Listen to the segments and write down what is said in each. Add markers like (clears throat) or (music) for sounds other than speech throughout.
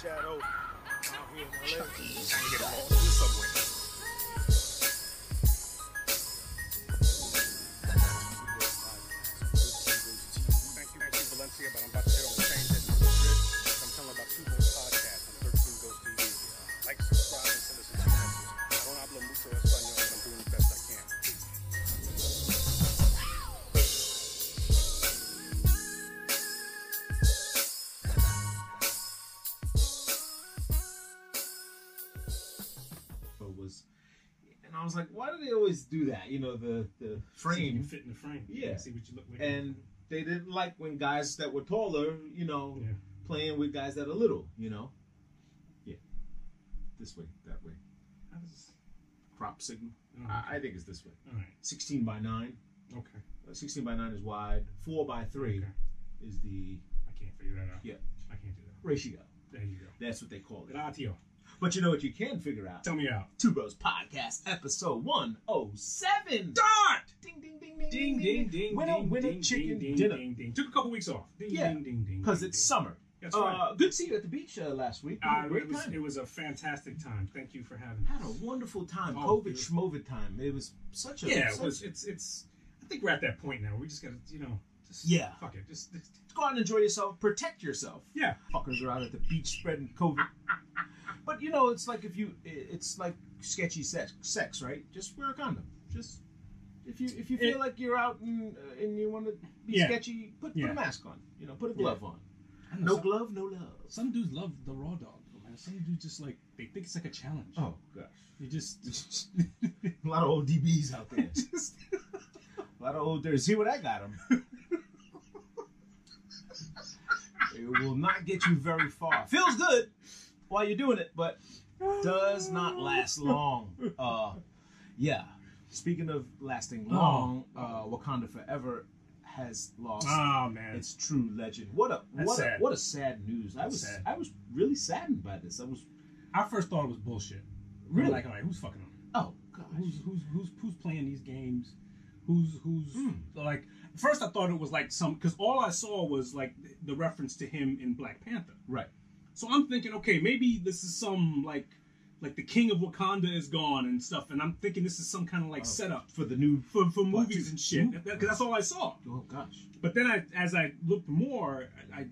Chad O. Out here in LA. Get them all to the subway. Do they always do that? You know, the the See you frame, fit in the frame. Yeah. See what you look like. and they didn't like when guys that were taller, you know, Yeah. playing with guys that are little. You know, yeah, this way, that way, How does- crop signal. oh, I, I think it's this way. all right. Sixteen by nine. Okay. Uh, Sixteen by nine is wide. Four by three Okay. is the I can't figure that out. Yeah. I can't do that. ratio. There you go. That's what they call it. Gratio. But you know what you can figure out? Tell me out. Two Bros Podcast, episode 107. Dart! Ding, ding, ding, ding, Ding, ding, ding, Winner, ding, winner, ding, chicken ding, dinner. Ding, ding. Took a couple weeks off. Ding, Yeah, ding, ding, ding. Because it's ding. summer. That's right. Uh, good to see you at the beach uh, last week. Uh, it, was, time. it was a fantastic time. Thank you for having me. had a wonderful time. Oh, COVID schmovid time. It was such a Yeah, it was. It's it's. I think we're at that point now. We just gotta, you know, Yeah. Fuck it. Just, just Go out and enjoy yourself. Protect yourself. yeah. Fuckers are out at the beach spreading COVID. (laughs) but you know, it's like if you, it's like sketchy sex, sex, right? Just wear a condom. Just if you if you feel It- like you're out and uh, and you want to be Yeah. sketchy, put put a mask on. You know, put a glove on. No some, glove, no love. some dudes love the raw dog, man. Some dudes just like they think it's like a challenge. Oh gosh, You (laughs) (laughs) just, a lot of old DBs out there. just A lot of old there. See what I got him. it (laughs) will not get you very far. Feels good while you're doing it, but does not last long. Uh, yeah. Speaking of lasting long, uh, Wakanda Forever has lost oh man. its true legend. What a That's what sad. a what a sad news. I was sad. I was really saddened by this. I was I first thought it was bullshit. Really? Like, all right, who's fucking them? oh gosh. Who's who's who's who's playing these games? Who's who's Hmm. like? First, I thought it was like some because all I saw was like the reference to him in Black Panther. Right. So I'm thinking, okay, maybe this is some like like the king of Wakanda is gone and stuff, and I'm thinking this is some kind of like Oh. setup For the new for for movies and shit. Because that's all I saw. oh gosh. But then I, as I looked more, I, I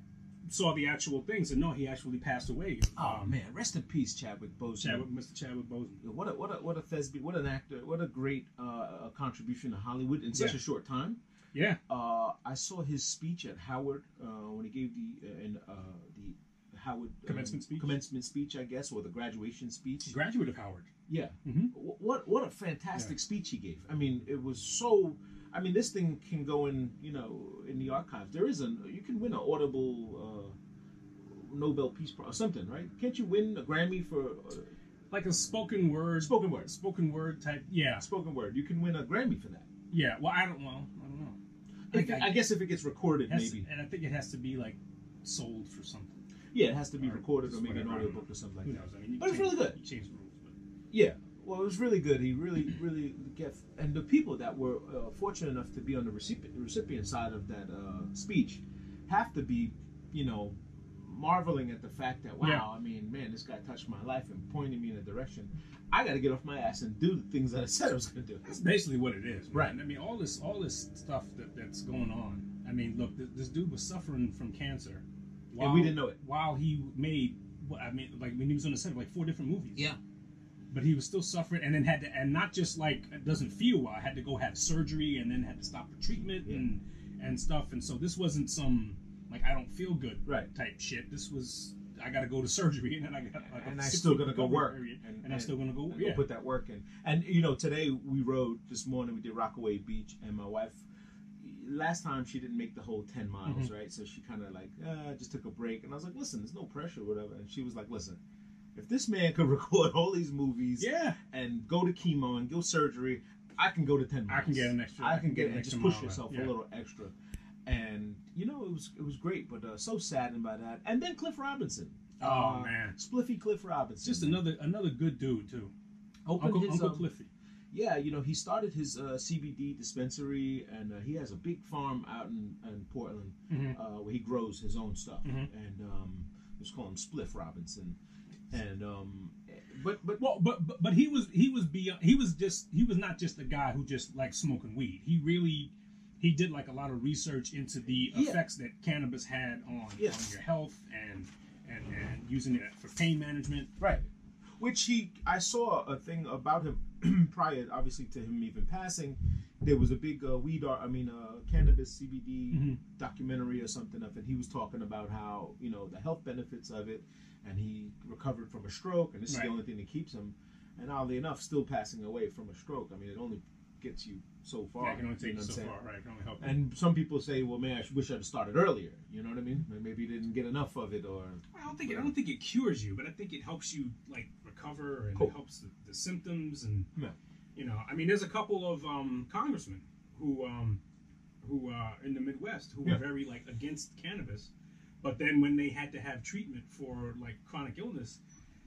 saw the actual things, and no, he actually passed away. Oh Um, man, rest in peace, Chadwick Boseman. Chadwick, Mr. Chadwick Boseman. What a what a what a thespian, what an actor, what a great uh, contribution to Hollywood in such Yeah. a short time. Yeah, Uh, I saw his speech at Howard uh, when he gave the uh, in uh, the Howard um, Commencement speech? commencement speech, I guess, or the graduation speech. graduate of Howard. Yeah, Mhm. What what a fantastic Yeah. speech he gave. I mean, it was so. I mean, this thing can go in, you know, in the archives. There is a you can win an Audible uh, Nobel Peace Prize or something, right? Can't you win a Grammy for uh, Like a spoken word, spoken word? spoken word type. Yeah, Spoken word. You can win a Grammy for that. yeah. Well, I don't. Well, I don't know. If- I- I, guess if it gets recorded, has- maybe. and I think it has to be like sold for something. Yeah, it has to be Or recorded or maybe an whatever, I don't audiobook or something like that. I mean, But it's really good. You change the rules, but Yeah, well, it was really good. He really, really get and the people that were uh, fortunate enough to be on the recipient, recipient side of that uh, speech have to be, you know, marveling at the fact that wow, Yeah. I mean, man, this guy touched my life and pointed me in a direction. I got to get off my ass and do the things that I (laughs) said I was going to do. that's basically what it is, man. Right. I mean, all this, all this stuff that, that's going on. I mean, look, this, this dude was suffering from cancer, And we didn't know it. While he made, what I mean, like when he was on the set of like four different movies. Yeah. But he was still suffering, and then had to, and not just like it doesn't feel well. Had to go have surgery, and then had to stop the treatment Yeah. and and stuff. And so this wasn't some like I don't feel good Right. type shit. This was I got to go to surgery, (laughs) and then I got like and I still gonna go work, period, and, and, I'm still gonna go. and Yeah. put that work in. And you know, today we rode this morning. We did Rockaway Beach, and my wife. Last time she didn't make the whole ten miles, Mm-hmm. right? So she kind of like uh, just took a break, and I was like, "Listen, there's no pressure, whatever." And she was like, "Listen, if this man could (laughs) record all these movies, yeah. and go to chemo and go surgery, I can go to ten miles. I can get an extra- I can get, an and extra just push yourself yeah. a little extra." And you know, it was it was great, but uh, so saddened by that. And then Cliff Robinson. Oh, Uh, man. Spliffy Cliff Robinson. Just another another good dude too. Opened Uncle, his, Uncle um, Cliffy. Yeah, you know, he started his uh, CBD dispensary, and uh, he has a big farm out in, in Portland Mhm. uh, where he grows his own stuff. Mhm. And um, Just call him Spliff Robinson, and um, but but Well, but, but but he was he was beyond he was just he was not just a guy who just liked smoking weed. He really he did like a lot of research into the Yeah. effects that cannabis had on Yeah. on your health and and and using it for pain management. Right. Which he, I saw a thing about him (clears throat) prior, obviously to him even passing. There was a big uh, weed, ar- I mean, uh, cannabis CBD Mhm. documentary or something of it. He was talking about how you know the health benefits of it, and he recovered from a stroke, and this is the only thing that keeps him. And oddly enough, still passing away from a stroke. I mean, it only gets you so far. Yeah, it can only you take know you so saying? far, right? It can only help. you. And some people say, well, man, I wish I'd started earlier. You know what I mean? Maybe you didn't get enough of it, or I don't think it, I don't think it cures you, but I think it helps you like recover and Cool. it helps the, the symptoms and Yeah. you know. I mean, there's a couple of um, congressmen who um, who uh, in the Midwest who Yeah. were very like against cannabis, but then when they had to have treatment for like chronic illness,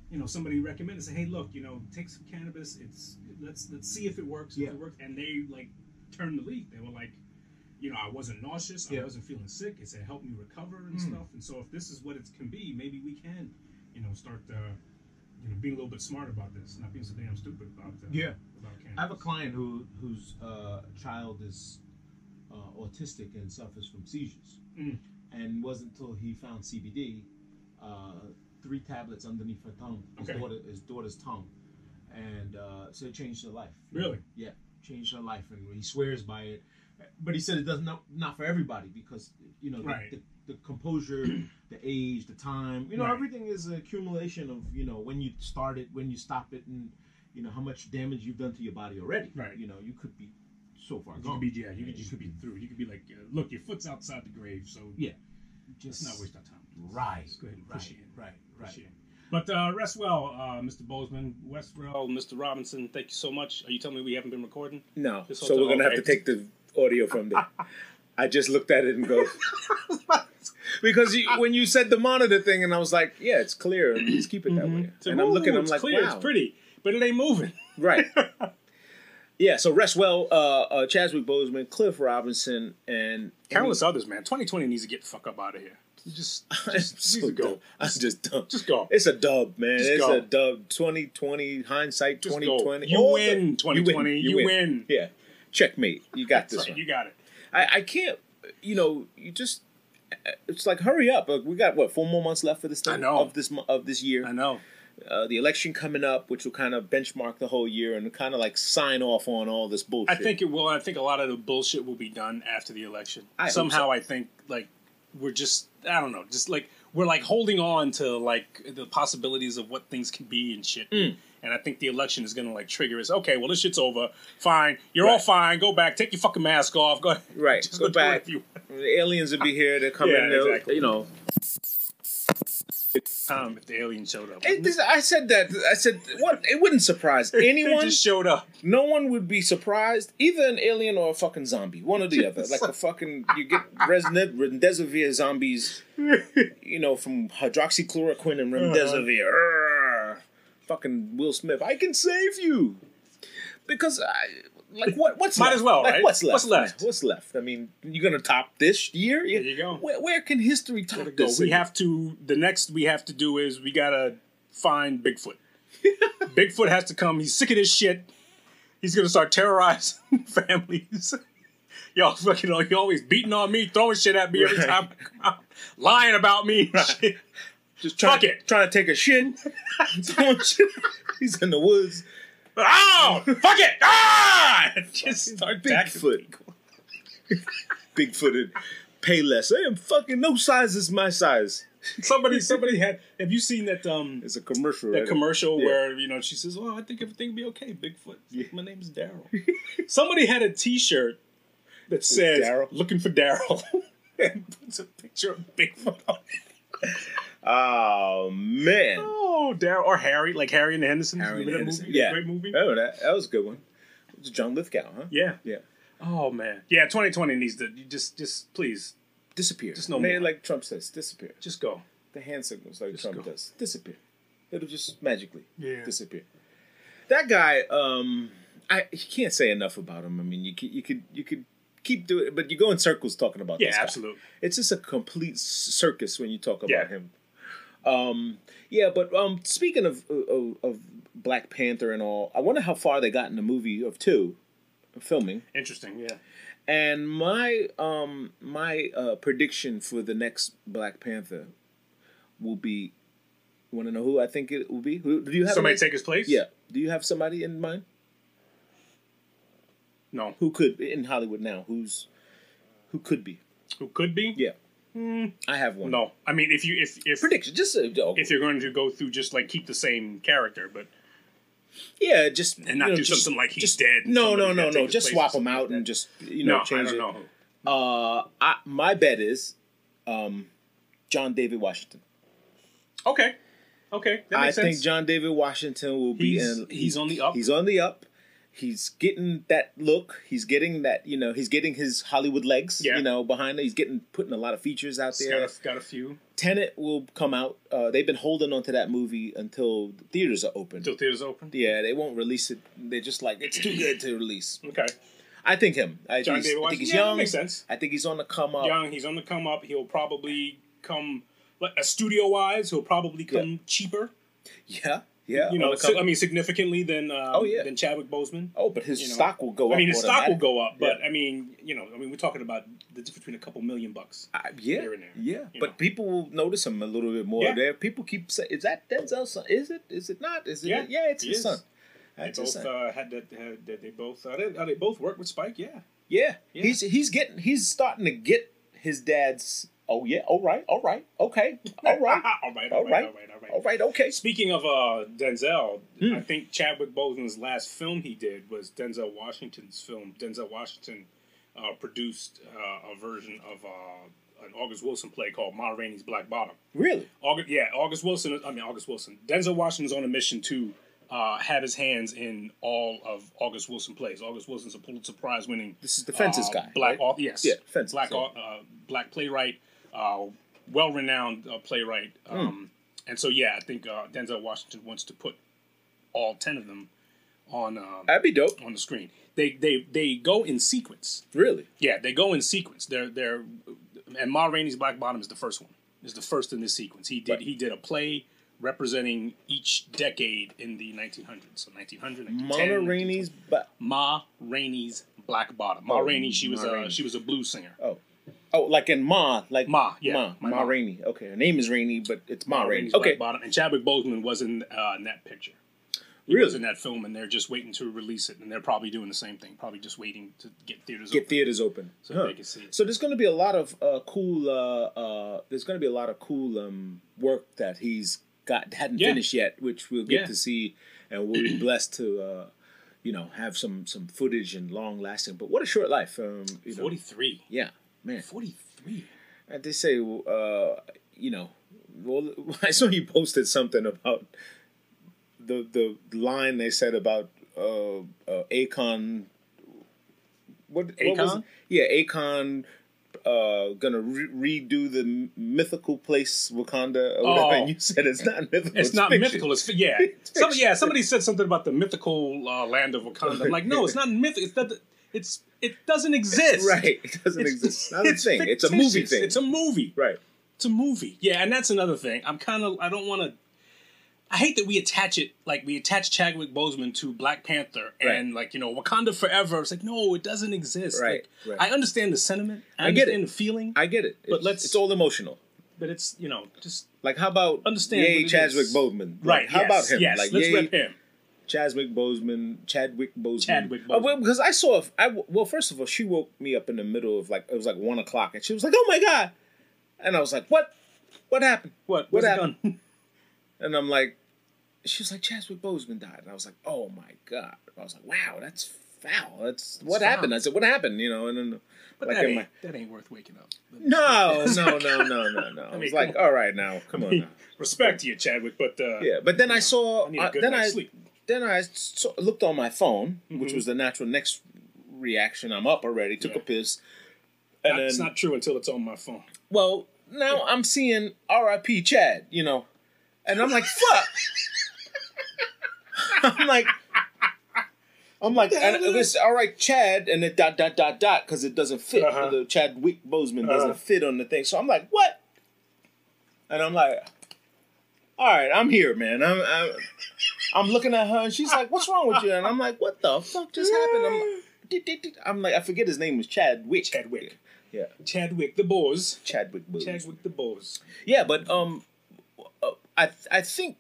you know, somebody recommended say, hey, look, you know, take some cannabis. It's let's let's see if it works. Yeah. If it works, and they like turned the leaf. They were like. You know, I wasn't nauseous. I wasn't feeling sick. It said help me recover and Mm. stuff. And so, if this is what it can be, maybe we can, you know, start, uh, you know, being a little bit smart about this, not being so damn stupid about, uh, Yeah. about. I have a client who whose uh, child is uh, autistic and suffers from seizures, Mm. and it wasn't until he found CBD, uh, three tablets underneath her tongue, his, Okay. daughter, his daughter's tongue, and uh, so it changed her life. Really? Yeah, changed her life, and he swears by it. But he said it does not not for everybody because you know Right. the, the composure, (clears throat) the age, the time, you know, Right. everything is an accumulation of you know when you start it, when you stop it, and you know how much damage you've done to your body already. Right. You know, you could be so far You gone. could be, yeah, you could, you you could be through. You could be like, uh, look, your foot's outside the grave, so Yeah. let's just not waste our time. Right. Let's go ahead and right, push it in. right. Right. Appreciate it. But uh, rest well, uh, Mr. Boseman. Westwell, Mr. Robinson, thank you so much. Are you telling me we haven't been recording? No. So we're gonna have to take the audio from there. (laughs) I just looked at it and go (laughs) because you, when you said the monitor thing, and I was like, yeah, it's clear, let's keep it that way. So, And I'm looking, I'm like, clear, wow, it's pretty, but it ain't moving. (laughs) right. Yeah, so rest well, uh, uh, Chadwick Boseman, Cliff Robinson, and Countless others, man. 2020 needs to get the fuck up out of here. Just, (laughs) just, so go. dumb. I'm just dumb. Just go. It's a dub, man. Just it's go. a dub. 2020 hindsight. Just 2020. You win, the- 2020. You win. Yeah, checkmate. You got this right, one. You got it. I, I can't. You know, you just. It's like hurry up. Like, we got what four more months left for this thing I know. of this of this year. I know. Uh, the election coming up, which will kind of benchmark the whole year and kind of like sign off on all this bullshit. I think it will. I think a lot of the bullshit will be done after the election. I Somehow, so. I think like we're just I don't know, just like we're like holding on to like the possibilities of what things can be and shit. Mm. And I think the election is gonna like trigger us. Okay, well this shit's over. Fine, you're all fine. Go back. Take your fucking mask off. Go ahead. (laughs) Right, Just go do back. you the aliens will be here. They're coming. Yeah, they'll- exactly. You know, Um, if the aliens showed up, It- this- I said that. I said what? It wouldn't surprise (laughs) they anyone. just showed up. no one would be surprised, either an alien or a fucking zombie, one or the other. Like a fucking, you get (laughs) Resnet, remdesivir zombies, you know, from hydroxychloroquine and remdesivir. Urgh. Fucking Will Smith, I can save you because I. Like what? What's Might left? as well, Like, right? What's left? What's left? What's left? I mean, you're gonna top this year? There you go. Where, where can history top go. this? We have to. The next we have to do is we gotta find Bigfoot. (laughs) Bigfoot has to come. He's sick of this shit. He's gonna start terrorizing (laughs) families. (laughs) Y'all fucking, you always beating on me, throwing shit at me every Right. time I come out, lying about me. shit. Just trying, Fuck it. trying to take a shit. (laughs) He's in the woods. Oh, fuck it! Ah! (laughs) Just start Bigfoot. (laughs) Bigfooted. Pay less. I am fucking no size is my size. Somebody, somebody had. Have you seen that? Um, It's a commercial. that right? commercial Yeah. where you know she says, "Oh, I think everything will be okay." Bigfoot. Yeah. My name's Daryl. Somebody had a T-shirt that says Daryl? "Looking for Daryl," and puts a picture of Bigfoot on it. Oh man. Oh, Daryl or Harry, like Harry and the Hendersons. Harry and Henderson. movie? Yeah. great movie. Oh, that, that was a good one. It was John Lithgow, huh? Yeah. Yeah. Oh man. Yeah. 2020 needs to you just, just please, Disappear. Just no it more. like Trump says, disappear. just go. The hand signals like Just Trump go. does. Disappear. It'll just magically Yeah. disappear. That guy, um, I you can't say enough about him. I mean, you could you could you could keep doing it, but you go in circles talking about Yeah, this guy. absolutely. It's just a complete circus when you talk about Yeah. him. Um, yeah, but um, speaking of, of of Black Panther and all, I wonder how far they got in the movie of two, filming. Interesting. Yeah. And my um my uh, prediction for the next Black Panther will be. Want to know who I think it will be? Who do you have? Somebody take his place. Yeah. Do you have somebody in mind? No. Who could in Hollywood now? Who's who could be? Who could be? Yeah. I have one. No. I mean, if you if if prediction. Just uh, oh, if you're going to go through just like keep the same character, but yeah, just and not you know, do just- something like he's just- dead. No, no, no, no. Just swap them out and just you know no, change I don't it. know. Uh, I, my bet is, um, John David Washington. Okay. Okay. That I makes think. John David Washington will be He's- in. he's on the up. He's on the up. He's getting that look. He's getting that. You know, he's getting his Hollywood legs. Yeah. You know, behind it. He's getting putting a lot of features out there. got a, got a few. Tenet will come out. Uh, they've been holding on to that movie until the theaters are open. Until theaters open. Yeah, they won't release it. They're just like it's too good to release. Okay. I think him. I, John David I think he's Washington. Yeah, young. makes sense. I think he's on the come up. Young. He's on the come up. He'll probably come. Like, studio wise, he'll probably come cheaper. Yeah, yeah. You know, come- I mean, significantly than um, Oh, yeah. than Chadwick Boseman. oh, but his you know, stock will go up. I mean, his stock will go up, but Yeah. I mean, you know, I mean, we're talking about the difference between a couple million bucks. Uh, yeah, here and there, yeah. But know. people will notice him a little bit more. Yeah. There, people keep saying, "Is that Denzel's son? Is it? Is it not? Is it? Yeah, Yeah, it's his is. son. They That's his both son. uh, had that. Had, that they both. Uh, they, uh, they both work with Spike. Yeah. yeah. yeah. he's he's getting he's starting to get his dad's. Oh yeah, all right, all right, okay, (laughs) all right, all right. all All right, right. All right. All right. All right, okay. Speaking of uh, Denzel, Hmm. I think Chadwick Boseman's last film he did was Denzel Washington's film. Denzel Washington uh, produced uh, a version of uh, an August Wilson play called Ma Rainey's Black Bottom. Really? August, yeah, August Wilson. I mean, August Wilson. Denzel Washington's on a mission to uh, have his hands in all of August Wilson plays. August Wilson's a Pulitzer Prize winning. This is the Fences uh, guy, Black, right? yes, Yeah, Fences, Black, yeah. uh, black playwright, uh, well renowned uh, playwright. Hmm. Um, And so, yeah, I think uh, Denzel Washington wants to put all ten of them on um, That'd be dope. on the screen. They they they go in sequence. Really? Yeah, they go in sequence. They're they're and Ma Rainey's Black Bottom is the first one. Is the first in this sequence. He did Right. he did a play representing each decade in the 1900s. So 1900, Mona 1910, Rainey's, but Ma Rainey's Black Bottom. Ma Oh, Rainey, she was Ma a Rainey. she was a blues singer. oh, oh, like in Ma, like Ma, yeah, Ma, my Ma, Ma. Rainey. Okay, her name is Rainey, but it's Ma, Rainey. Okay, Bottom. And Chadwick Boseman was in uh, in that picture. He Really? was in that film, and they're just waiting to release it, and they're probably doing the same thing, probably just waiting to get theaters get open theaters open. so Huh. they can see it. So there's going to be a lot of uh, cool. Uh, uh, there's going to be a lot of cool um, work that he's got hadn't Yeah. finished yet, which we'll get Yeah. to see, and we'll be blessed to, uh, you know, have some some footage and long lasting. But what a short life! Um, you know, 43. yeah, man. 43. And they say, uh, you know, well, (laughs) I saw you posted something about the the line they said about uh, uh, Akon. What, what Akon? it? Yeah, Akon. Uh, gonna re- redo the m- mythical place Wakanda or whatever, Oh. and you said it's not mythical. It's, not fiction. mythical. It's yeah. (laughs) It's Some, yeah. Somebody said something about the mythical uh, land of Wakanda. I'm like, no, it's not mythical. It's not. the- It's it doesn't exist. Right, it doesn't It's, exist. It's not a thing. It's a movie thing. It's a movie. right. It's a movie. Yeah, and that's another thing. I'm kind of. I don't want to. I hate that we attach it like we attach Chadwick Boseman to Black Panther and like you know Wakanda Forever. It's like no, it doesn't exist. Right, Like, right. I understand the sentiment. I, I get it. the feeling, I get it. But It's- let's- It's all emotional. but it's you know just Like how about Understand Yay Chadwick. Boseman? Like, right. How yes, about him? Yes, like let's yay, rip him. Chadwick Boseman, Chadwick Boseman. Chadwick Oh, Boseman. well, because I saw, I well, first of all, she woke me up in the middle of like it was like one o'clock, and she was like, "Oh my god," and I was like, "What? What happened?" What? What What's happened? (laughs) And I'm like, she was like, "Chadwick Boseman died," and I was like, "Oh my god!" I was like, "Wow, that's foul. That's what foul. happened." I said, "What happened?" You know, and then But like that, ain't, my that ain't worth waking up. (laughs) no, no, no, no, no, no. (laughs) I mean, was like, on. "All right, now, come on." Now. Respect to you, Chadwick, but uh, Yeah, but then I saw, I need uh, a good then I sleep. Then I looked on my phone, which Mhm. was the natural next reaction. I'm up already, took Yeah. a piss, and That's then not true until it's on my phone. well, now I'm seeing R.I.P. Chad, you know, and I'm like, fuck. (laughs) I'm like, I'm like, and it all right, Chad, and then dot dot dot dot because it doesn't fit. Uh-huh. The Chadwick Boseman doesn't Uh-huh. fit on the thing, so I'm like, what? And I'm like, all right, I'm here, man. I'm, I'm I'm looking at her and she's like, "What's wrong with you?" And I'm like, "What the fuck just happened?" I'm like. (laughs) I'm like, I forget his name was Chadwick. Chadwick. Yeah, Chadwick the Bows. Chadwick. Boseman. Chadwick the Bows. Yeah, but um, uh, I I think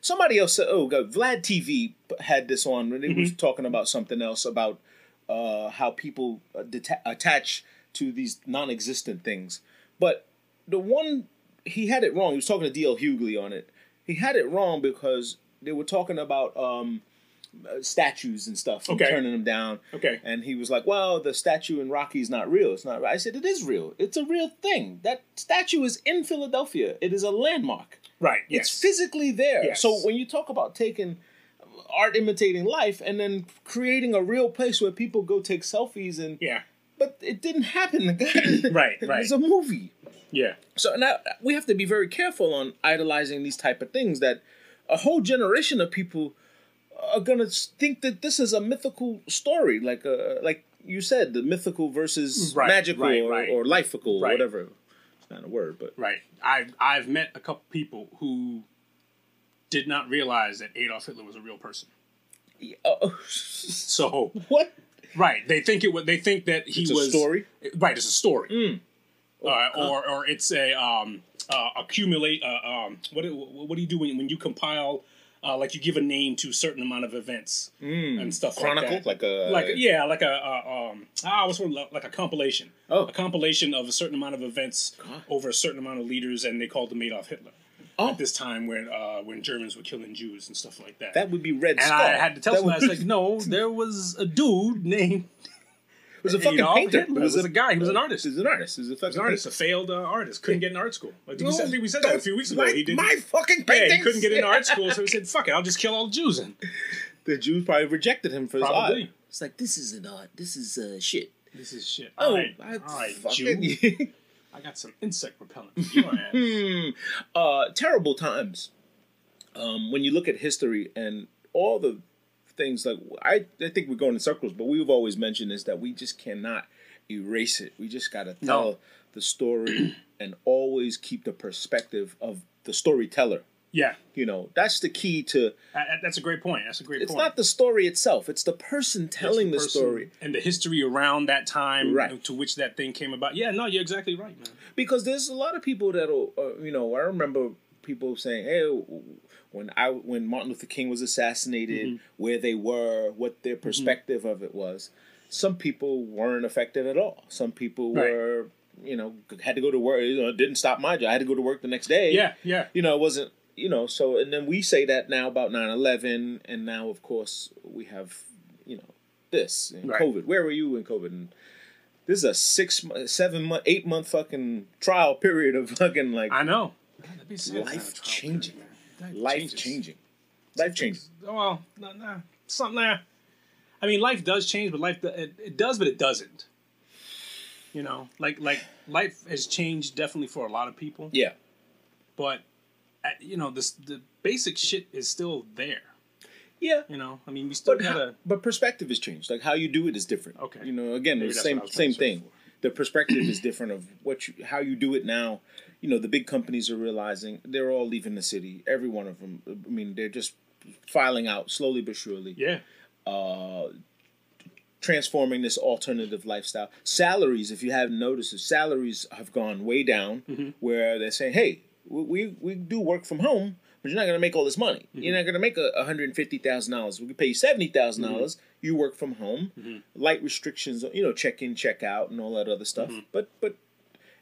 somebody else said, oh, God, Vlad TV had this on when they was talking about something else about uh how people uh, deta- attach to these non-existent things. But the one he had it wrong. He was talking to DL Hughley on it. He had it wrong because they were talking about um uh, statues and stuff and Okay. turning them down. Okay. And he was like, "Well, the statue in Rocky is not real. It's not." I said, "It is real. It's a real thing. That statue is in Philadelphia. It is a landmark. Right. Yes. It's physically there. Yes. So when you talk about taking art imitating life and then creating a real place where people go take selfies and yeah. but it didn't happen. The guy, (coughs) Right, (laughs) right. It's a movie. Yeah. So now we have to be very careful on idolizing these type of things. That a whole generation of people are gonna think that this is a mythical story, like uh, like you said, the mythical versus Right, magical right, or, right. or lifeical, Right. whatever. It's not a word, but Right. I've I've met a couple people who did not realize that Adolf Hitler was a real person. uh, (laughs) So what? right, they think it was. They think that he It's a was story? Right, it's a story. Mm. Uh, or or it's a um uh, accumulate. Uh, um, what do- what do you do when, when you compile? Uh, like you give a name to a certain amount of events and stuff Chronicle, like that. like a like yeah, like a uh, um ah, one like a compilation. Oh. a compilation of a certain amount of events over a certain amount of leaders, and they called them Adolf Hitler. Oh. At this time, when uh, when Germans were killing Jews and stuff like that. that would be Red and Skull. I had to tell that someone, I was like, no, (laughs) there was a dude named was a fucking Adolf painter. Hitler. It was was a guy. He was an artist. He was an artist. He was a fucking He was an artist, a failed uh, artist. Couldn't get in art school. Like, we said, we said that a few weeks ago. My, he didn't. my fucking yeah, he couldn't get into art school, so he said, "Fuck it, I'll just kill all the Jews." And (laughs) The Jews probably rejected him for his Probably. art. It's like this isn't art. This is uh, shit. this is shit. Oh, all right, I all right, fucking- Jew. (laughs) I got some insect repellent for your ass. Hmm. Uh, terrible times. Um, when you look at history and all the things like I, I think we're going in circles, but we've always mentioned is that we just cannot erase it. We just got to tell No. the story (clears throat) and always keep the perspective of the storyteller. Yeah, You know, that's the key to. that- that's a great point. That's a great It's point. not the story itself; it's the person telling the, person story. and the history around that time Right. to which that thing came about. Yeah, no, you're exactly right, man. because there's a lot of people that'll uh, you know i remember people saying hey when i when martin luther king was assassinated mm-hmm. where they were what their mm-hmm. perspective of it was some people weren't affected at all some people Right. were you know had to go to work you know, it didn't stop my job i had to go to work the next day Yeah, yeah. you know it wasn't you know so and then we say that now about 9-11 and now of course we have you know this and Right. covid where were you in covid and this is a six seven month eight month fucking trial period of fucking like I know. That'd be sad. life changing life changing life changing Oh, well, no, no, something there. I mean, life does change, but life it, it does, but it doesn't. You know, like like life has changed definitely for a lot of people, yeah but uh, you know, this the basic shit is still there. yeah You know, I mean, we still but gotta. but perspective has changed like how you do it is different Okay. you know again Maybe the same what I was trying same thing for. the perspective is different of what you how you do it now you know the big companies are realizing they're all leaving the city every one of them i mean they're just filing out slowly but surely Yeah, uh, transforming this alternative lifestyle. Salaries, if you haven't noticed, the salaries have gone way down. Mm-hmm. Where they're saying, "Hey, we we, we do work from home, but you're not going to make all this money. Mm-hmm. You're not going to make a hundred and fifty thousand dollars. We can pay you seventy thousand dollars. Mm-hmm. You work from home. Light restrictions, you know, check in, check out, and all that other stuff. Mm-hmm. But but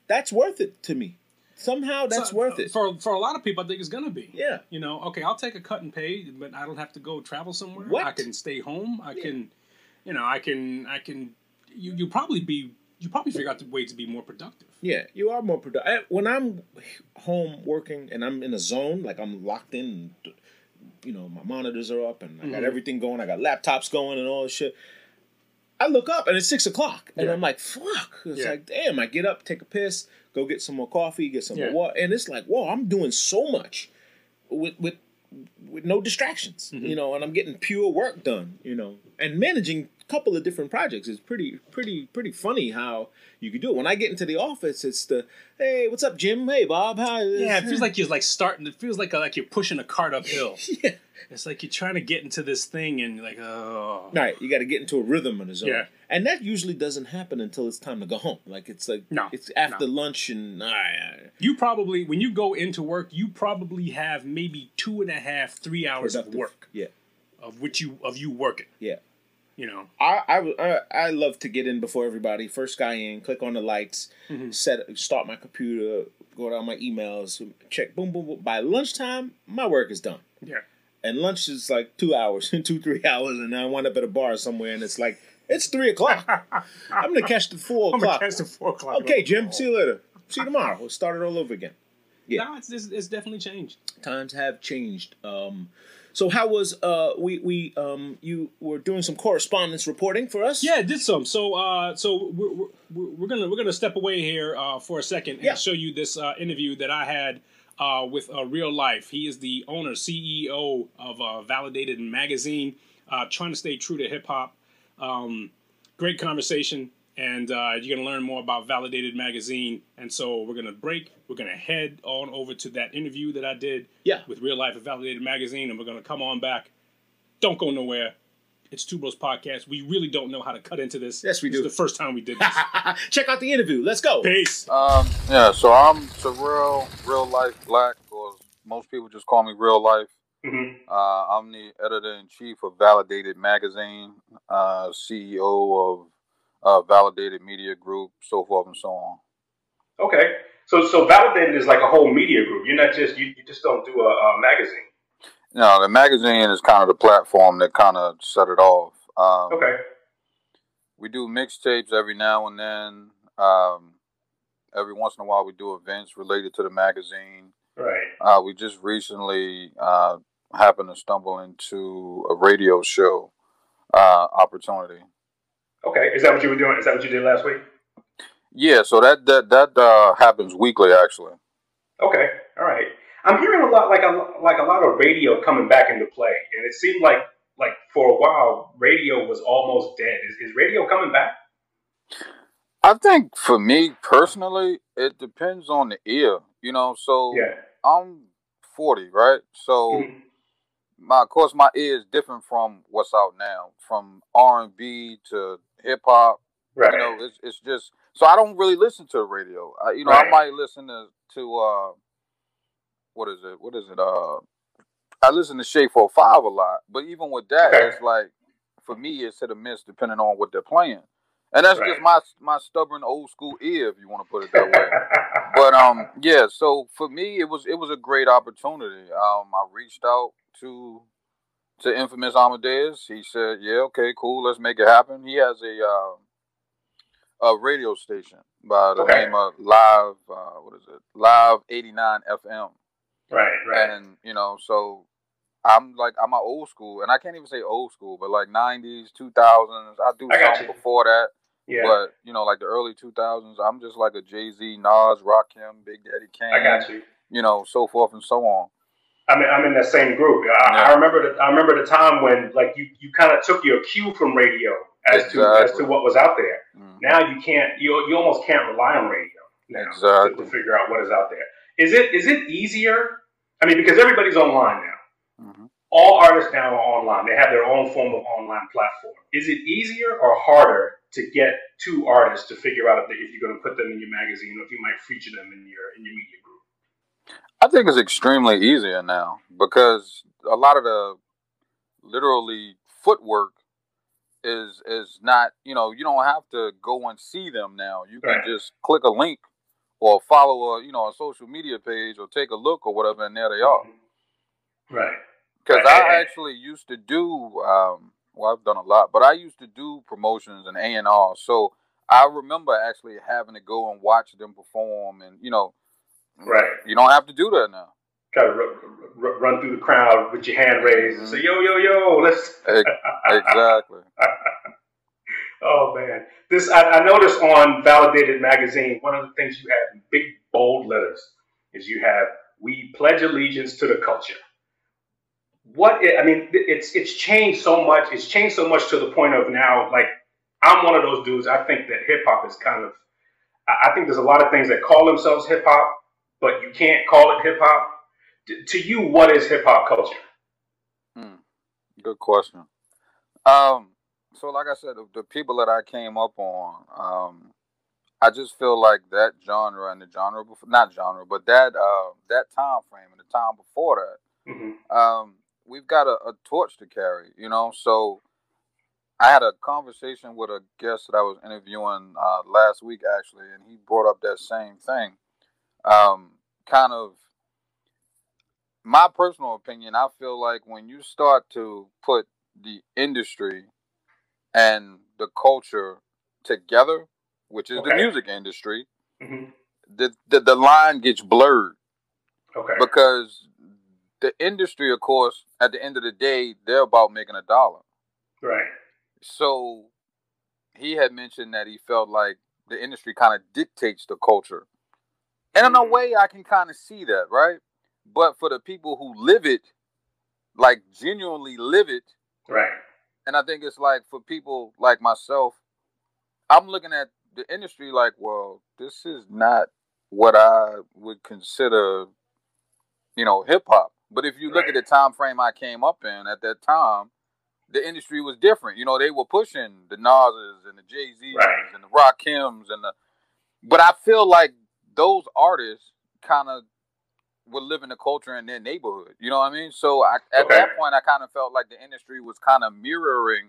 that's worth it to me. Somehow that's So, worth it. for for a lot of people. I think it's gonna be. Yeah. You know, okay, I'll take a cut and pay, but I don't have to go travel somewhere. What? I can stay home. I can, you know, I can, I can. You you probably be you probably figure out the way to be more productive. Yeah, you are more productive. When I'm home working and I'm in a zone, like I'm locked in, you know, my monitors are up and I got Mhm. everything going. I got laptops going and all this shit. I look up and it's six o'clock, and Yeah. I'm like, "Fuck!" It's Yeah. like, damn. I get up, take a piss, go get some more coffee, get some Yeah. more water, and it's like, whoa, I'm doing so much with with with no distractions, Mm-hmm. you know, and I'm getting pure work done, you know, and managing a couple of different projects. is pretty, pretty, pretty funny how you could do it. When I get into the office, it's the hey, what's up, Jim? Hey, Bob. Hi. Yeah, it feels (laughs) like you're like starting. It feels like like you're pushing a cart uphill. (laughs) yeah. It's like you're trying to get into this thing and you're like, oh, Right, you got to get into a rhythm and a zone. Yeah. And that usually doesn't happen until it's time to go home. Like it's like No, it's after lunch and all right, all right. you probably when you go into work, you probably have maybe two and a half, three hours of work Yeah, of which you of you working. yeah. You know, I I I love to get in before everybody. First guy in, click on the lights, Mm-hmm. set start my computer, go down my emails, check. Boom, boom, boom. By lunchtime, my work is done. yeah. And lunch is like two hours, (laughs) two three hours, and I wind up at a bar somewhere, and it's like it's three o'clock. (laughs) I'm gonna catch the four I'm gonna o'clock. catch the four o'clock. Okay, Jim. See you later. See you tomorrow. We'll start it all over again. Yeah. No, it's, it's it's definitely changed. times have changed. Um, so how was uh we we um you were doing some correspondence reporting for us? Yeah, I did some. So, uh, so we're, we're, we're gonna we're gonna step away here uh, for a second and Yeah. show you this uh, interview that I had uh, with uh, ReaLife. He is the owner CEO of uh, Validated Magazine, uh, trying to stay true to hip hop. Um, great conversation, and uh, you're gonna learn more about Validated Magazine. And so we're gonna break. We're gonna head on over to that interview that I did Yeah. with ReaLife at Validated Magazine, and we're gonna come on back. Don't go nowhere. It's Two Bros Podcast. We really don't know how to cut into this. Yes, we This do. is the first time we did this. (laughs) Check out the interview. Let's go. Peace. Um, yeah, so I'm Terrell, real life black, or most people just call me ReaLife. Mhm. Uh, I'm the editor in chief of Validated Magazine, uh, CEO of uh, Validated Media Group, so forth and so on. Okay. So so validated is like a whole media group. You're not just you, you just don't do a, a magazine. Know, the magazine is kind of the platform that kind of set it off. Um, Okay. We do mixtapes every now and then. Um, every once in a while, we do events related to the magazine. Right. Uh, we just recently uh, happened to stumble into a radio show uh, opportunity. Okay. Is that what you were doing? Is that what you did last week? Yeah, so that that that uh, happens weekly actually. Okay. All right. I'm hearing a lot like a like a lot of radio coming back into play, and it seemed like like for a while radio was almost dead. Is, is radio coming back? I think for me personally, it depends on the ear. You know, so Yeah. I'm 40, right? So Mhm. my, of course, my ear is different from what's out now, from R and B to hip hop. Right. You know, it's it's just so I don't really listen to the radio. I, you know, Right. I might listen to to uh, what is it? What is it? Uh, I listen to Shake Four Five a lot, but even with that, Okay. it's like for me, it's hit or miss depending on what they're playing, and that's Right. just my my stubborn old school ear, if you want to put it that way. (laughs) but um, yeah. So for me, it was it was a great opportunity. Um, I reached out to to infamous Amadeus. He said, "Yeah, okay, cool, let's make it happen." He has a uh, a radio station by the Okay. name of Live. Uh, what is it? Live eighty nine FM. right. Right. And you know, so I'm like I'm a old school, and I can't even say old school, but like '90s, 2000s. I do I you. before that, yeah. but you know, like the early 2000s, I'm just like a Jay Z, Nas, Rakim, Big Daddy Kane. I got you. You know, so forth and so on. I'm in, I'm in that same group. I. I remember the I remember the time when like you, you kind of took your cue from radio as to as to what was out there. Mhm. Now you can't you you almost can't rely on radio now to, Exactly. to figure out what is out there. Is it is it easier? I mean, because everybody's online now. Mhm. All artists now are online. They have their own form of online platform. Is it easier or harder to get two artists to figure out if, they, if you're going to put them in your magazine or if you might feature them in your in your media group? I think it's extremely easier now because a lot of the literally footwork is is not you know you don't have to go and see them now. You can Right. just click a link or follow a you know a social media page or take a look or whatever, and there they are. Right. Because Right. I actually used to do um, well, I've done a lot, but I used to do promotions and A and R. So I remember actually having to go and watch them perform, and you know, Right. you don't have to do that now. Try to r- r- run through the crowd with your hand raised and mm-hmm. say, "Yo, yo, yo, let's." (laughs) Exactly. (laughs) oh man, this I, I noticed on Validated magazine. One of the things you have in big bold letters is you have "We pledge allegiance to the culture." what it, I mean, it's it's changed so much. It's changed so much to the point of now, like I'm one of those dudes. I think that hip hop is kind of. I think there's a lot of things that call themselves hip hop, but you can't call it hip hop. D- To you, what is hip hop culture? Hmm. Good question. Um, so like I said, the, the people that I came up on, um, I just feel like that genre and the genre before, not genre, but that uh, that time frame and the time before that, hmm um, we've got a, a torch to carry, you know. So I had a conversation with a guest that I was interviewing uh, last week, actually, and he brought up that same thing. Um, kind of my personal opinion, I feel like when you start to put the industry and the culture together, which is the music industry, hmm the, the the line gets blurred Okay. because the industry, of course, at the end of the day, they're about making a dollar. Right. So he had mentioned that he felt like the industry kind of dictates the culture. And in a way, I can kind of see that, right? But for the people who live it, like genuinely live it, Right. and I think it's like for people like myself, I'm looking at the industry like, well, this is not what I would consider, you know, hip hop. But if you look at the time frame I came up in at that time, the industry was different. You know, they were pushing the Nas's and the Jay Z's Right. and the Rock Rakims and the. But I feel like those artists kind of were living the culture in their neighborhood. You know what I mean? So I, at Okay. that point, I kind of felt like the industry was kind of mirroring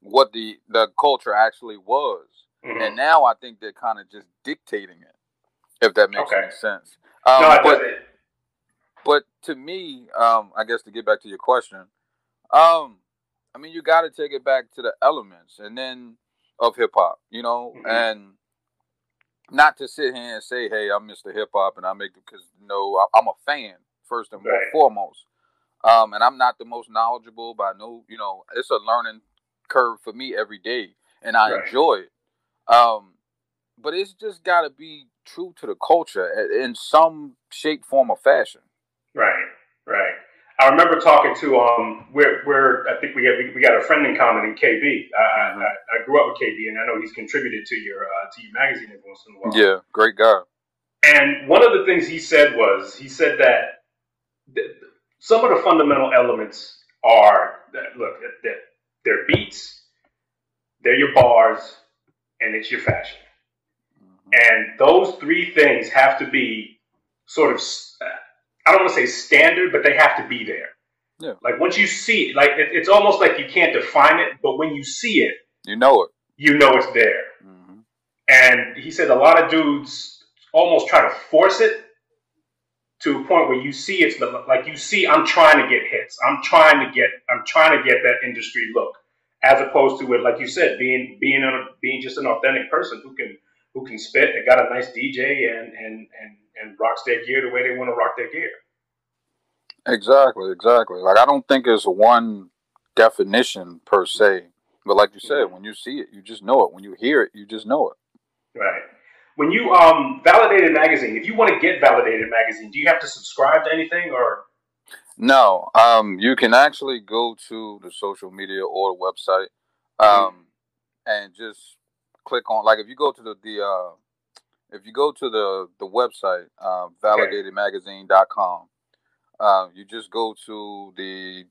what the the culture actually was, Mhm. and now I think they're kind of just dictating it. If that makes Okay. any sense. Um, no, but doesn't. but to me, um, I guess to get back to your question, um, I mean, you got to take it back to the elements and then of hip hop, you know, Mhm. and not to sit here and say, "Hey, I'm Mr. Hip Hop and I make it," because no, I- I'm a fan first and Right. foremost, um, and I'm not the most knowledgeable, but I know, you know, it's a learning curve for me every day, and I Right. enjoy it. Um, but it's just got to be true to the culture in some shape, form, or fashion. Right. I remember talking to um, we're, we're I think we have we got a friend in common in KB. I, Mhm. I, I grew up with KB, and I know he's contributed to your uh, to your magazine every once in a while. Yeah, great guy. And one of the things he said was he said that th- some of the fundamental elements are that look that, that they're beats, they're your bars, and it's your fashion. Mhm. And those three things have to be sort of, uh, I don't want to say standard, but they have to be there. Yeah. Like once you see it, like it, it's almost like you can't define it, but when you see it, You know it. you know it's there. hmm And he said a lot of dudes almost try to force it to a point where you see it's the, like you see I'm trying to get hits. I'm trying to get I'm trying to get that industry look. As opposed to it, like you said, being being a, being just an authentic person who can who can spit and got a nice DJ and and and, and rocks their gear the way they want to rock their gear. Exactly, exactly. Like I don't think it's one definition per se, but like you said, when you see it, you just know it. When you hear it, you just know it. Right. When you um validated magazine, if you want to get validated magazine, do you have to subscribe to anything or No, um, you can actually go to the social media or the website, um, and just click on like if you go to the the uh, if you go to the the website uh, validatedmagazine.com, uh, you just go to the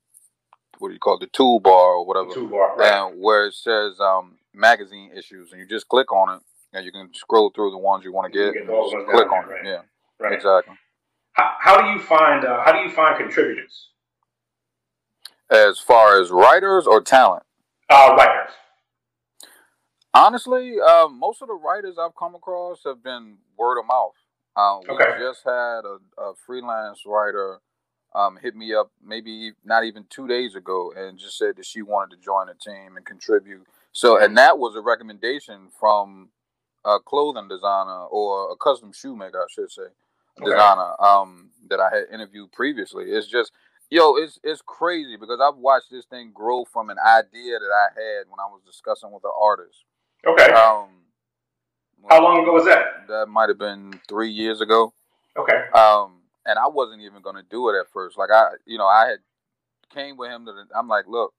what do you call it, the toolbar or whatever, toolbar? Right. and where it says um, magazine issues, and you just click on it, and you can scroll through the ones you want to get, get click on it. Yeah, right. exactly. How, how do you find uh, how do you find contributors? As far as writers or talent. Uh, writers. Honestly, uh, most of the writers I've come across have been word of mouth. Um, we Okay. just had a, a freelance writer um, hit me up maybe not even two days ago and just said that she wanted to join the team and contribute. So, and that was a recommendation from a clothing designer or a custom shoemaker, I should say, Okay. designer um, that I had interviewed previously. It's just, yo, it's it's crazy because I've watched this thing grow from an idea that I had when I was discussing with the artist. Okay. Um, how long ago was that? That might have been three years ago. Okay. Um, and I wasn't even going to do it at first. Like I, you know, I had came with him to the. I'm like, look,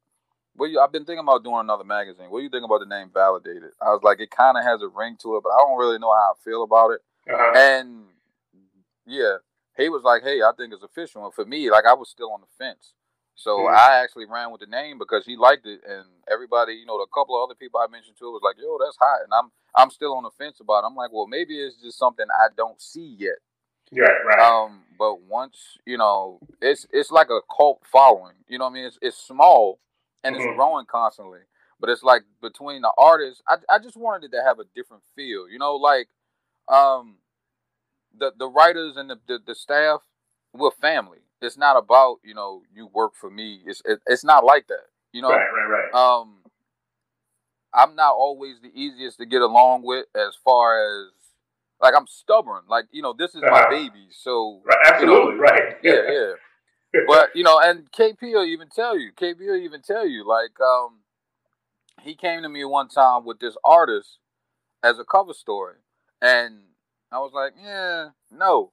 what you? I've been thinking about doing another magazine. What do you think about the name Validated? I was like, it kind of has a ring to it, but I don't really know how I feel about it. Uh-huh. And yeah, he was like, "Hey, I think it's official." And for me, like I was still on the fence, so Mhm. I actually ran with the name because he liked it, and everybody, you know, the couple of other people I mentioned to was like, "Yo, that's hot," and I'm I'm still on the fence about. it. I'm like, well, maybe it's just something I don't see yet. Right, right. Um, but once you know, it's it's like a cult following. You know what I mean? It's it's small and Mhm. it's growing constantly. But it's like between the artists, I I just wanted it to have a different feel. You know, like um the the writers and the the, the staff, we're family. It's not about you know you work for me. It's it, it's not like that. You know. right, right, right. Um, I'm not always the easiest to get along with as far as like I'm stubborn. Like you know, this is my Uh-huh. baby, so right. Absolutely, right. (laughs) yeah, yeah. But you know, and KP will even tell you. KP will even tell you. Like, um, he came to me one time with this artist as a cover story, and I was like, yeah, no,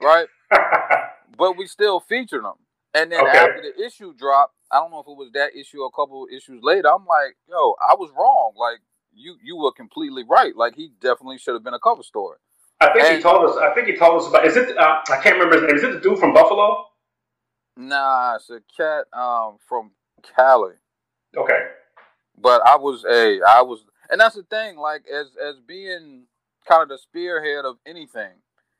right. (laughs) But we still featured them. And then Okay. after the issue dropped, I don't know if it was that issue or a couple of issues later. I'm like, yo, I was wrong. Like you, you were completely right. Like he definitely should have been a cover story. I think he told us. I think he told us about. Is it? Uh, I can't remember his name. Is it the dude from Buffalo? Nah, it's a cat um from Cali. Okay. But I was a, I was, and that's the thing. Like as as being kind of the spearhead of anything,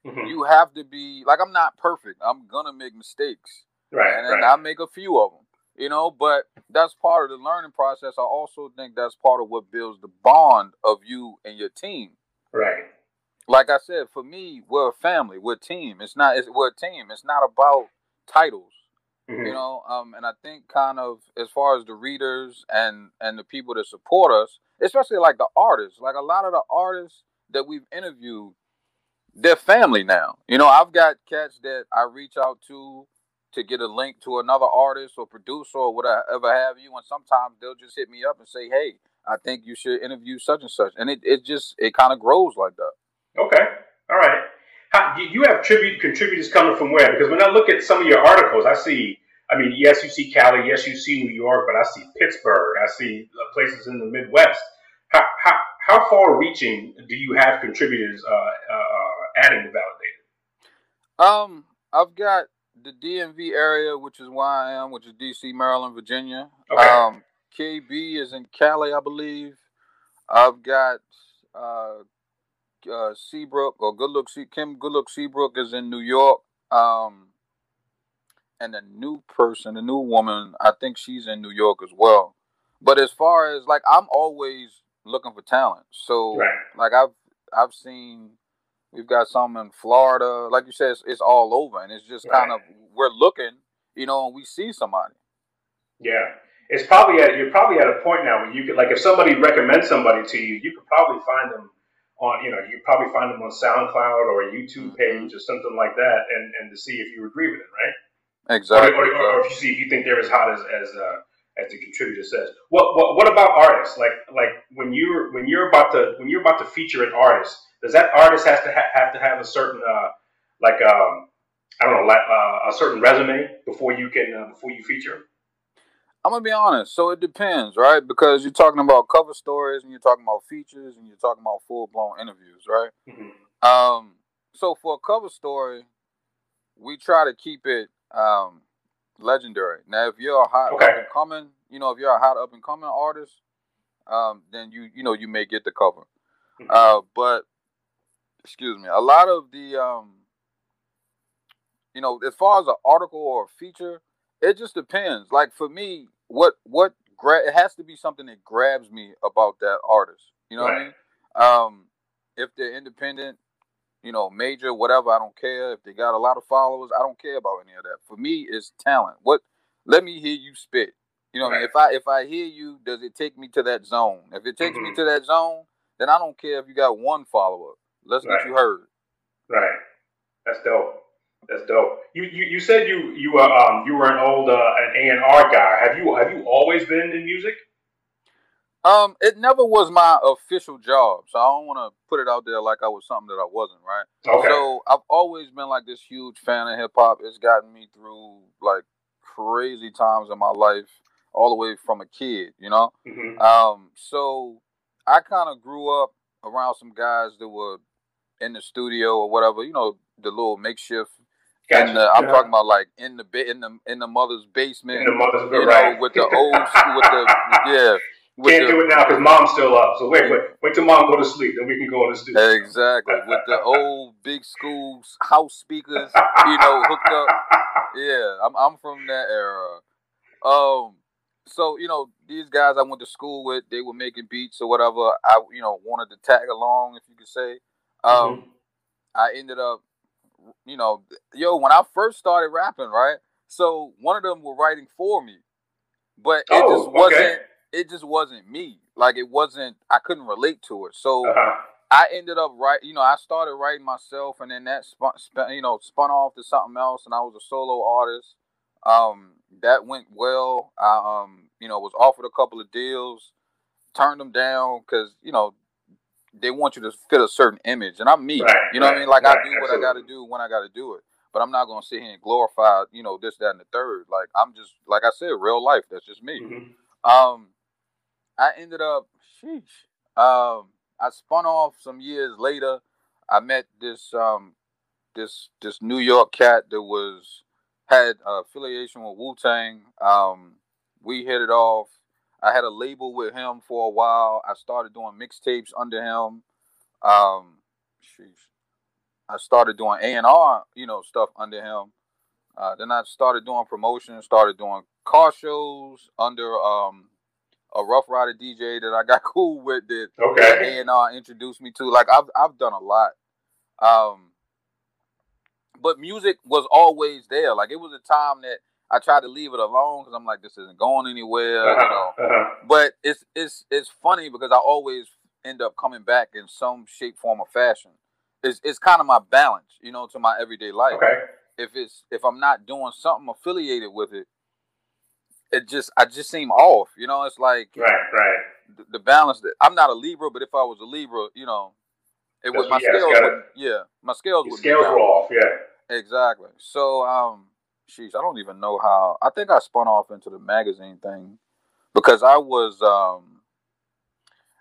Mhm. you have to be like I'm not perfect. I'm gonna make mistakes. Right, and, right. I make a few of them, you know. But that's part of the learning process. I also think that's part of what builds the bond of you and your team. right. Like I said, for me, we're a family, we're a team. It's not, it's, we're a team. It's not about titles, Mhm. you know. Um, and I think kind of as far as the readers and and the people that support us, especially like the artists, like a lot of the artists that we've interviewed, they're family now. You know, I've got cats that I reach out to to get a link to another artist or producer or whatever have you, and sometimes they'll just hit me up and say, "Hey, I think you should interview such and such," and it it just it kind of grows like that. Okay. All right. How, you have tribute contributors coming from where? Because when I look at some of your articles, I see. I mean, yes, you see Cali, yes, you see New York, but I see Pittsburgh, I see places in the Midwest. How how, how far reaching do you have contributors uh, uh, adding to Validated? Um, I've got the DMV area, which is where I am, which is DC, Maryland, Virginia. Okay. Um, KB is in Cali, I believe. I've got uh, uh, Seabrook or Good Look Se- Kim Good Look Seabrook is in New York. Um, and a new person, a new woman, I think she's in New York as well. But as far as like, I'm always looking for talent. So Right. like I've I've seen we've got some in Florida. Like you said, it's, it's all over, and it's just kind of we're looking, you know, and we see somebody. Yeah, it's probably at you're probably at a point now where you could like if somebody recommends somebody to you, you could probably find them on you know you probably find them on SoundCloud or a YouTube page or something like that, and and to see if you agree with it, right? Exactly. Or, or, or if you see if you think they're as hot as as uh, as the contributor says. What, what what about artists? Like like when you're when you're about to when you're about to feature an artist, does that artist has to ha- have to have a certain uh, like um, I don't know like uh, a certain resume before you can uh, before you feature? I'm gonna be honest. So it depends, right? Because you're talking about cover stories, and you're talking about features, and you're talking about full blown interviews, right? Mhm. Um, so for a cover story, we try to keep it um, legendary. Now, if you're a hot Okay. up and coming, you know, if you're a hot up and coming artist, um, then you you know you may get the cover. Mhm. Uh, but excuse me, a lot of the um, you know, as far as an article or a feature, it just depends. Like for me, what what gra- it has to be something that grabs me about that artist. You know what I mean? Um, if they're independent, you know, major, whatever, I don't care. If they got a lot of followers, I don't care about any of that. For me, it's talent. What? Let me hear you spit. You know what I mean? If I if I hear you, does it take me to that zone? If it takes me Mhm. to that zone, then I don't care if you got one follower. Let's Right. get you heard. Right. That's dope. That's dope. You you, you said you you were um you were an old uh, an A and R guy. Have you have you always been in music? Um, it never was my official job, so I don't want to put it out there like I was something that I wasn't. Right. Okay. So I've always been like this huge fan of hip hop. It's gotten me through like crazy times in my life, all the way from a kid, you know. hmm Um, so I kind of grew up around some guys that were in the studio or whatever, you know, the little makeshift. Gotcha. In the, I'm Yeah. talking about like in the ba- in the in the mother's basement, in the mother's you know, right. with the old (laughs) school, with the yeah, with Can't the, do it now because mom's still up. So wait, wait, wait till mom go to sleep, then we can go in the studio. Exactly. With the (laughs) old big school house speakers, you know, hooked up. Yeah, I'm I'm from that era. Um so, you know, these guys I went to school with, they were making beats or whatever. I you know, wanted to tag along if you could say. Um Mhm. I ended up you know, yo, when I first started rapping, right? So one of them were writing for me. But it Oh, just wasn't it just wasn't me. Like it wasn't I couldn't relate to it. So Uh-huh. I ended up write, you know, I started writing myself, and then that spun, spun, you know, spun off to something else, and I was a solo artist. Um, that went well. I, um, you know, was offered a couple of deals, turned them down because you know they want you to fit a certain image, and I'm me. Right, you know what I mean? Like I right, do what I got to do when I got to do it. But I'm not gonna sit here and glorify, you know, this, that, and the third. Like I'm just, like I said, real life. That's just me. Mhm. Um, I ended up, sheesh. Um, I spun off some years later. I met this um, this this New York cat that was had affiliation with Wu Tang. Um, we hit it off. I had a label with him for a while. I started doing mixtapes under him. Um. I started doing A and R, you know, stuff under him. Uh, then I started doing promotion, started doing car shows under um, a Rough Rider DJ that I got (laughs) cool with that Okay. A and R introduced me to. Like I've I've done a lot. Um, but music was always there. Like it was a time that I tried to leave it alone because I'm like, this isn't going anywhere, you know. Uh-huh. Uh-huh. But it's it's it's funny because I always end up coming back in some shape, form, or fashion. It's it's kind of my balance, you know, to my everyday life. Okay. If it's if I'm not doing something affiliated with it, it just I just seem off. You know, it's like Right. Right. the, the balance. That, I'm not a Libra, but if I was a Libra, you know, it would my yeah, scales. gotta- Would, yeah, my scales would scales be were off. Yeah. Exactly. So, um, sheesh, I don't even know how. I think I spun off into the magazine thing because I was um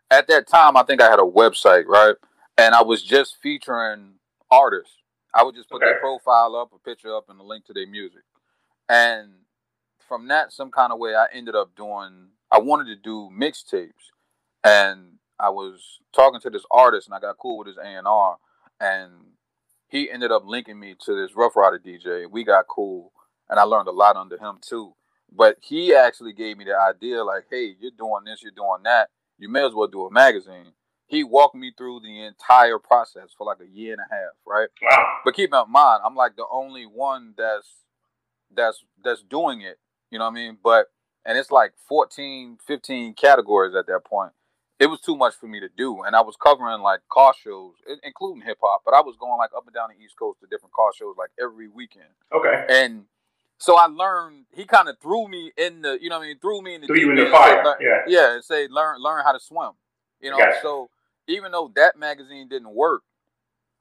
at that time. I think I had a website, right, and I was just featuring artists. I would just put their profile up, a picture up, and a link to their music. And from that, some kind of way, I ended up doing. I wanted to do mixtapes, and I was talking to this artist, and I got cool with his A and R, and he ended up linking me to this Rough Rider DJ. We got cool, and I learned a lot under him too. But he actually gave me the idea, like, "Hey, you're doing this, you're doing that. You may as well do a magazine." He walked me through the entire process for like a year and a half, right? Wow. But keep in mind, I'm like the only one that's that's that's doing it. You know what I mean? But and it's like 14, 15 categories at that point. It was too much for me to do, and I was covering like car shows, including hip hop. But I was going like up and down the East Coast to different car shows like every weekend, Okay. and so I learned. He kind of threw me in the, you know what I mean? Threw me in the Threw you in the end and said, fire. "Learn- Yeah. yeah, and say learn learn how to swim. You know, Gotcha. so even though that magazine didn't work,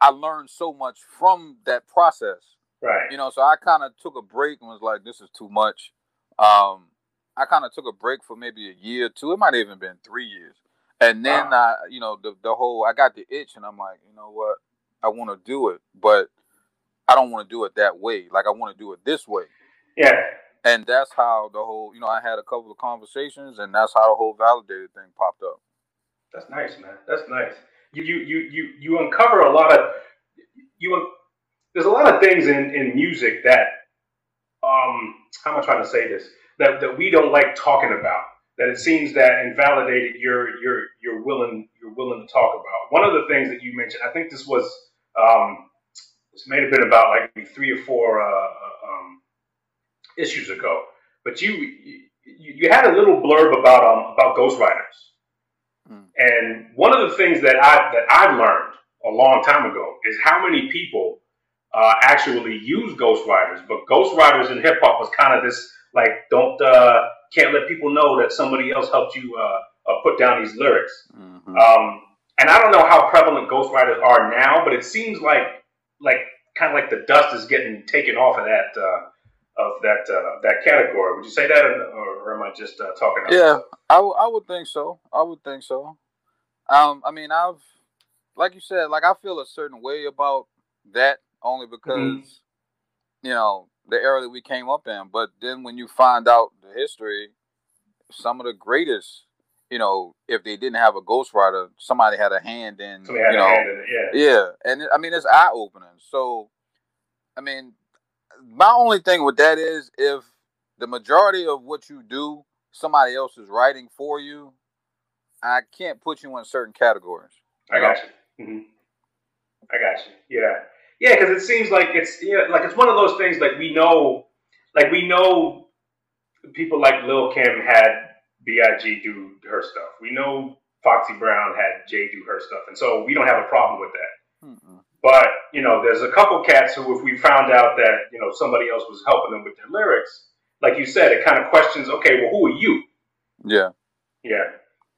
I learned so much from that process. Right. You know, so I kind of took a break and was like, this is too much. Um, I kind of took a break for maybe a year or two. It might have even been three years. And then I, you know, the the whole I got the itch and I'm like, you know what? I want to do it, but I don't want to do it that way. Like I want to do it this way. Yeah. And that's how the whole, you know, I had a couple of conversations and that's how the whole validated thing popped up. That's nice, man. That's nice. You you you you you uncover a lot of you. un- There's a lot of things in in music that um how am I trying to say this that that we don't like talking about. That it seems that in Validated you're you're you're willing you're willing to talk about. One of the things that you mentioned, I think this was um this may have been about like three or four uh, uh, issues ago, but you, you you had a little blurb about um about ghostwriters. And one of the things that I that I've learned a long time ago is how many people uh, actually use ghostwriters. But ghostwriters in hip hop was kind of this like don't uh, can't let people know that somebody else helped you uh, uh, put down these lyrics. Mm-hmm. Um, and I don't know how prevalent ghostwriters are now, but it seems like like kind of like the dust is getting taken off of that uh, of that uh, that category. Would you say that, or, or am I just uh, talking? Yeah? I, w- I would think so. I would think so. Um, I mean, I've, like you said, like I feel a certain way about that only because, Mhm. you know, the era that we came up in. But then when you find out the history, some of the greatest, you know, if they didn't have a ghostwriter, somebody had a hand in, Somebody had you a know, hand in it. Yeah. yeah, and I mean it's eye opening. So, I mean, my only thing with that is if the majority of what you do, somebody else is writing for you, I can't put you in certain categories. I got you. hmm I got you. Yeah, yeah, because it seems like it's yeah, like it's one of those things. Like we know, like we know, people like Lil Kim had Big do her stuff. We know Foxy Brown had Jay do her stuff, and so we don't have a problem with that. Mm-mm. But you know, there's a couple cats who, if we found out that you know somebody else was helping them with their lyrics, like you said, it kind of questions. Okay, well, who are you? Yeah, Yeah,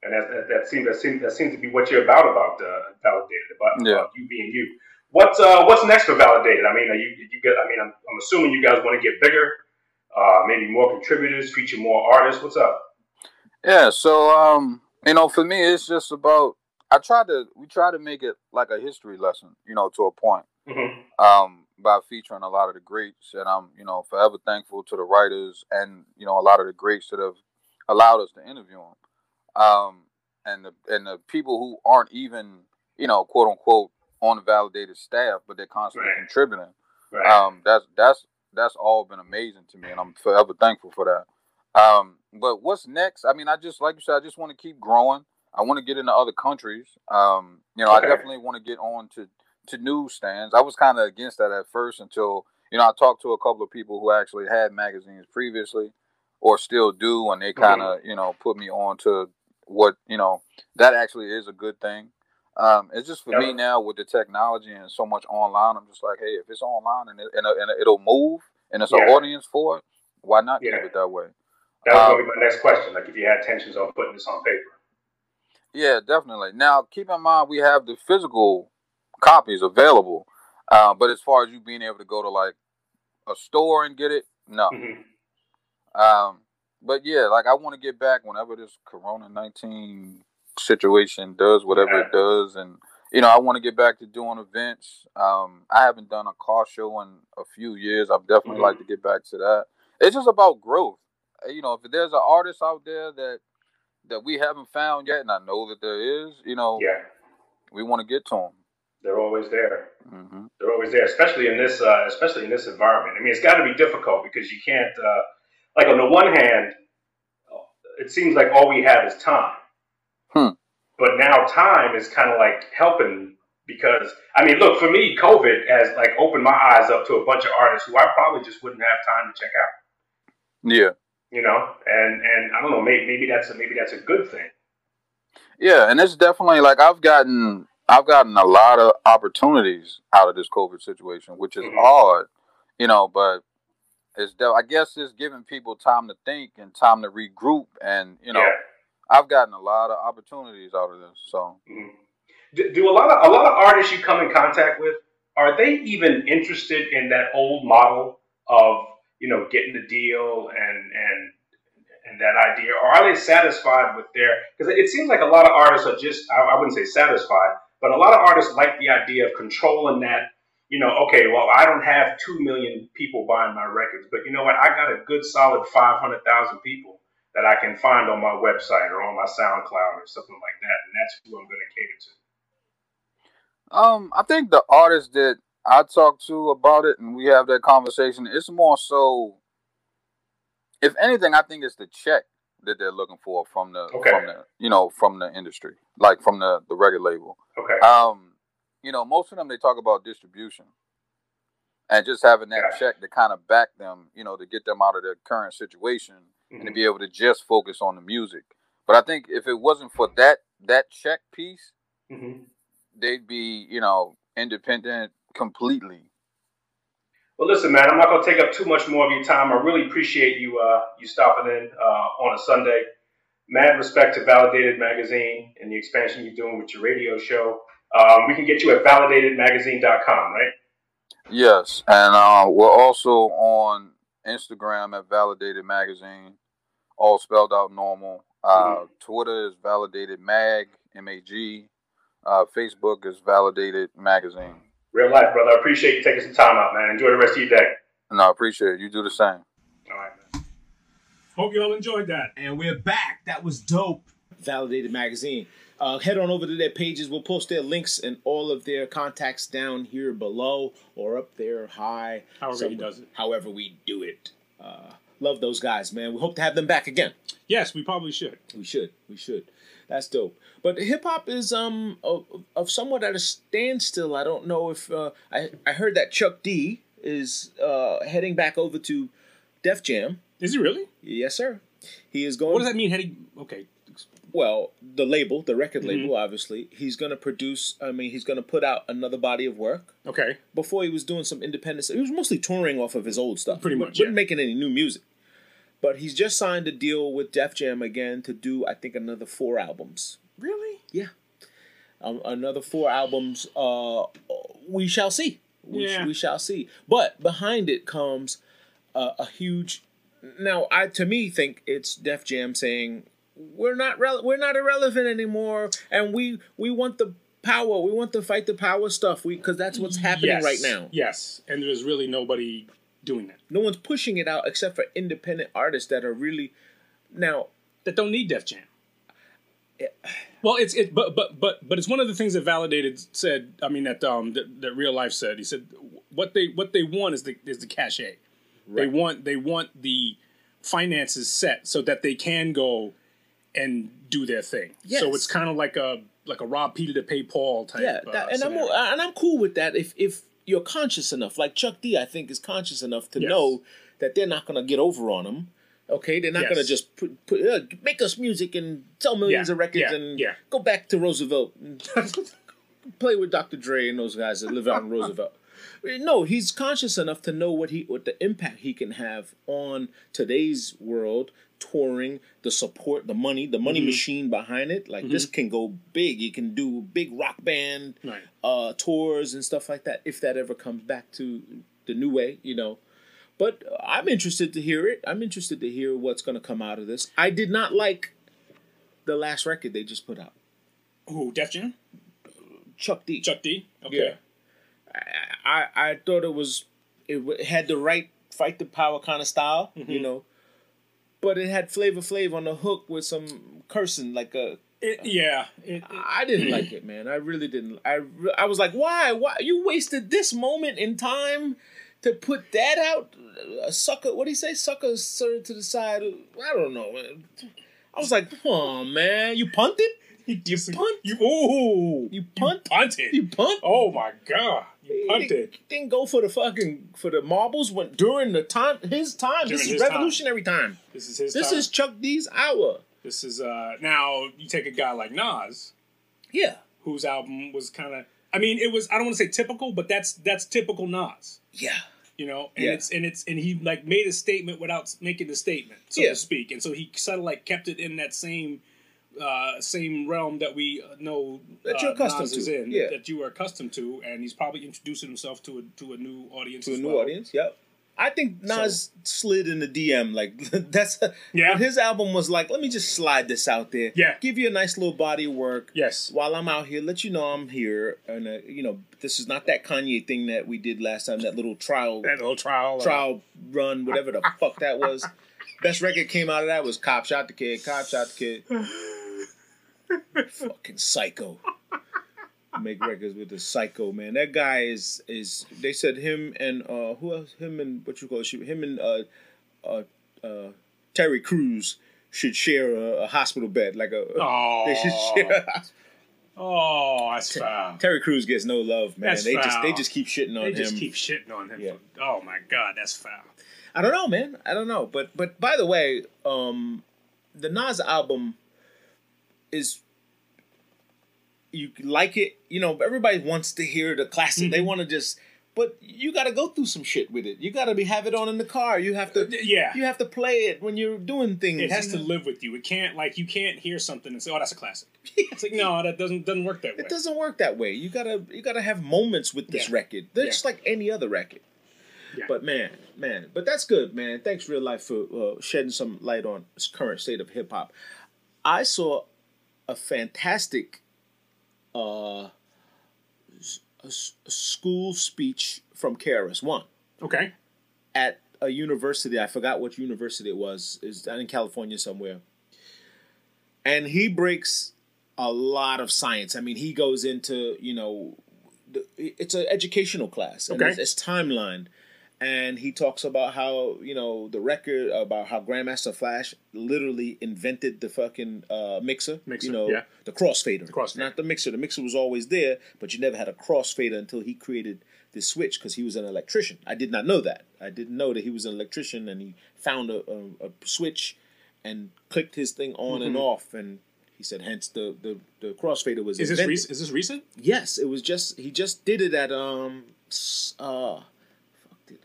and that, that, that seems that seems that seems to be what you're about about uh, validated about, Yeah. about you being you. What's uh what's next for validated? I mean, are you you get? I mean, I'm, I'm assuming you guys want to get bigger, uh, maybe more contributors, feature more artists. What's up? yeah. So, um, you know, for me, it's just about. I tried to. We tried to make it like a history lesson, you know, to a point. Mm-hmm. um, by featuring a lot of the greats, and I'm you know forever thankful to the writers and you know a lot of the greats that have allowed us to interview them, um, and the and the people who aren't even you know quote unquote on the validated staff, but they're constantly Right. contributing. Right. Um, that's that's that's all been amazing to me, and I'm forever thankful for that. Um, but what's next? I mean, I just like you said, I just want to keep growing. I want to get into other countries. Um, you know, Okay. I definitely want to get on to to newsstands. I was kind of against that at first until you know I talked to a couple of people who actually had magazines previously, or still do, and they kind of you know put me on to what you know that actually is a good thing. Um, it's just for me now with the technology and so much online. I'm just like, hey, if it's online and, it, and, it- and it'll move and it's an audience for it, why not Yeah. keep it that way? that was um, going to be my next question. Like, if you had intentions on putting this on paper. Yeah, definitely. Now, keep in mind we have the physical copies available, uh, but as far as you being able to go to like a store and get it, no. Mhm. Um, but yeah, like I want to get back whenever this Corona nineteen situation does whatever it does, and you know I want to get back to doing events. Um, I haven't done a car show in a few years. I'd definitely Mhm. like to get back to that. It's just about growth. You know, if there's an artist out there that that we haven't found yet, and I know that there is, you know, Yeah, we want to get to them. they're always there. hmm They're always there, especially in this, uh, especially in this environment. I mean, it's got to be difficult because you can't, uh, like, on the one hand, it seems like all we have is time. Hmm. But now time is kind of like helping because, I mean, look, for me, COVID has like opened my eyes up to a bunch of artists who I probably just wouldn't have time to check out. Yeah, You know, and and I don't know, maybe maybe that's a, maybe that's a good thing. yeah, and it's definitely like I've gotten I've gotten a lot of opportunities out of this COVID situation, which is Mhm. hard, you know, but it's de- I guess it's giving people time to think and time to regroup, and you know, yeah. I've gotten a lot of opportunities out of this. So Mhm. Do, do a lot of a lot of artists you come in contact with are they even interested in that old model of you know getting the deal and and and that idea, or are they satisfied with their? Because it seems like a lot of artists are just I, I wouldn't say satisfied, but a lot of artists like the idea of controlling that. You know, okay, well, I don't have two million people buying my records, but you know what? I got a good solid five hundred thousand people that I can find on my website or on my SoundCloud or something like that, and that's who I'm going to cater to. Um, I think the artists that I talk to about it and we have that conversation, it's more so if anything, I think it's the check that they're looking for from the Okay. from the you know, from the industry. Like from the, the record label. Okay. Um, you know, most of them they talk about distribution. And just having that Gotcha. check to kind of back them, you know, to get them out of their current situation and to Mhm. be able to just focus on the music. But I think if it wasn't for that that check piece, Mhm. they'd be, you know, independent completely. Well, listen, man, I'm not going to take up too much more of your time. I really appreciate you uh, you stopping in uh, on a Sunday. Mad respect to Validated Magazine and the expansion you're doing with your radio show. Um, we can get you at validatedmagazine.com, right? Yes, and uh, we're also on Instagram at Validated Magazine, all spelled out normal. Uh, Twitter is Validated Mag, M A G. Uh, Facebook is Validated Magazine. ReaLife, brother. I appreciate you taking some time out, man. Enjoy the rest of your day. And I appreciate it. You do the same. All right, man. Hope you all enjoyed that. And we're back. That was dope. Validated Magazine. Uh, head on over to their pages. We'll post their links and all of their contacts down here below or up there high. However he does it. However we do it. Uh, love those guys, man. We hope to have them back again. Yes, we probably should. We should. We should. That's dope. But hip hop is um of, of somewhat at a standstill. I don't know if uh, I I heard that Chuck D is uh, heading back over to Def Jam. Is he really? Yes, sir. He is going. What does that mean? Heading? Okay. well, the label, the record Mm-hmm. label, obviously, he's going to produce. I mean, he's going to put out another body of work. Okay. Before he was doing some independent. He was mostly touring off of his old stuff. Pretty He much, wasn't yeah. making any new music. But he's just signed a deal with Def Jam again to do, I think, another four albums. Really? Yeah, um, another four albums. Uh, we shall see. We, Yeah. we shall see. But behind it comes uh, a huge. Now, I to me think it's Def Jam saying we're not rele- we're not irrelevant anymore, and we we want the power. We want to fight the power stuff. We because that's what's happening Yes. right now. Yes, and there's really nobody doing that. No one's pushing it out except for independent artists that are really now. That don't need Def Jam. Well, it's it, but but but but it's one of the things that validated said. I mean that um that, that ReaLife said. He said what they what they want is the is the cachet. They want they want the finances set so that they can go and do their thing. So it's kind of like a like a rob Peter to pay Paul type. Yeah, uh, that, and I'm and I'm cool with that if if you're conscious enough. Like Chuck D, I think is conscious enough to Yes. know that they're not gonna get over on him. Okay, they're not Yes. gonna just put, put uh, make us music and sell millions Yeah, of records yeah, and yeah. go back to Roosevelt and (laughs) play with Dr. Dre and those guys that live out in (laughs) Roosevelt. No, he's conscious enough to know what he what the impact he can have on today's world, touring, the support, the money, the Mm-hmm. money machine behind it. Like this can go big. You can do big rock band Right. uh, tours and stuff like that if that ever comes back to the new way, you know. But I'm interested to hear it. I'm interested to hear what's going to come out of this. I did not like the last record they just put out, Who Def Jam? Chuck D. Chuck D. Okay. Yeah. I, I I thought it was it had the right fight the power kind of style, Mm-hmm. you know, but it had Flavor Flav on the hook with some cursing like a. It- yeah. It, it- I didn't like it, man. I really didn't. I I was like, why? Why you wasted this moment in time to put that out? A sucker. What do you say? Sucker sir to the side. I don't know. I was like, oh man, you punted. You punt. you ooh. You punt. punted. You punt. Oh my god. Punted. Didn't go for the fucking for the marbles when during the time his time. this is his time. revolutionary time. This is his This time. is Chuck D's hour. This is uh now you take a guy like Nas, Yeah. whose album was kind of I mean it was I don't want to say typical, but that's that's typical Nas. Yeah. You know, and Yeah. it's and it's and he like made a statement without making the statement, so Yeah. to speak, and so he sort of like kept it in that same uh same realm that we know That you're uh, accustomed Nas is to. in, Yeah. that you are accustomed to, and he's probably introducing himself to a to a new audience To a new well. audience. Yep. I think Nas slid in the DM like (laughs) that's a, Yeah. His album was like, let me just slide this out there. Yeah. Give you a nice little body of work. Yes. While I'm out here, let you know I'm here, and uh, you know this is not that Kanye thing that we did last time. That little trial That little trial. uh, trial run, whatever the (laughs) fuck that was. Best record came out of that was Cop Shot the Kid. Cop Shot the Kid. (laughs) Fucking psycho. Make records with the psycho man. That guy is is. They said him and uh who else? Him and what you call it? Him and uh uh uh Terry Crews should share a, a hospital bed like a. Oh. (laughs) They should share. A, Oh, that's foul. Terry Crews gets no love, man. That's they just they just keep shitting on They him. They just keep shitting on him. Yeah. for- oh my god, that's foul. I don't know, man. I don't know. But but by the way, um the Nas album is you like it, you know, everybody wants to hear the classic. Mm-hmm. They want to just but you got to go through some shit with it. You got to be have it on in the car. You have to Yeah. you have to play it when you're doing things. It has to live with you. It can't like you can't hear something and say, "Oh, that's a classic." (laughs) It's like no, that doesn't doesn't work that way. It doesn't work that way. You gotta you gotta have moments with this Yeah. record. They're Yeah. just like any other record. Yeah. But man, man, but that's good, man. Thanks, ReaLife, for uh, shedding some light on this current state of hip hop. I saw a fantastic uh, s- a s- a school speech from KRS One Okay. at a university. I forgot which university it was. Is down in California somewhere. And he breaks a lot of science. I mean, he goes into you know, the, it's an educational class. And Okay. it's, it's timeline, and he talks about how you know the record about how Grandmaster Flash literally invented the fucking uh, mixer. Mixer, you know, yeah. the crossfader. The crossfader. not the mixer. The mixer was always there, but you never had a crossfader until he created this switch because he was an electrician. I did not know that. I didn't know that he was an electrician, and he found a, a, a switch and clicked his thing on and off, and he said, hence the the, the crossfader was Is this invented. recent? Is this recent? Yes, it was just he just did it at um uh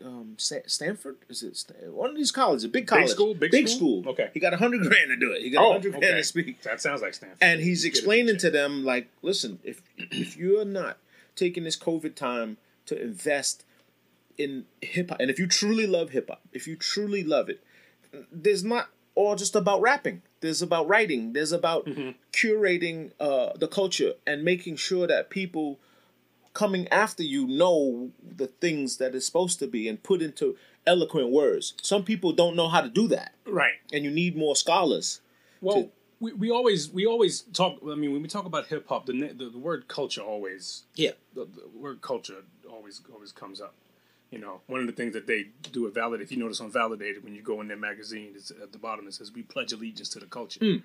um Stanford is it one of these colleges, a big college, big school? Big school. school? Okay. he got a hundred grand to do it. He got a Oh, hundred grand okay. to speak, That sounds like Stanford. and he's a explaining to them like, listen, if if you're not taking this COVID time to invest in hip hop, and if you truly love hip hop, if you truly love it, there's not all just about rapping. There's about writing. There's about curating uh, the culture and making sure that people coming after you know the things that it's supposed to be and put into eloquent words. Some people don't know how to do that, Right. and you need more scholars. Well, to- we, we always we always talk. I mean, when we talk about hip hop, the, the the word culture always Yeah, the, the word culture always always comes up. You know, one of the things that they do at Validate, if you notice on Validated, when you go in their magazine, it's at the bottom it says, "We pledge allegiance to the culture." Hmm.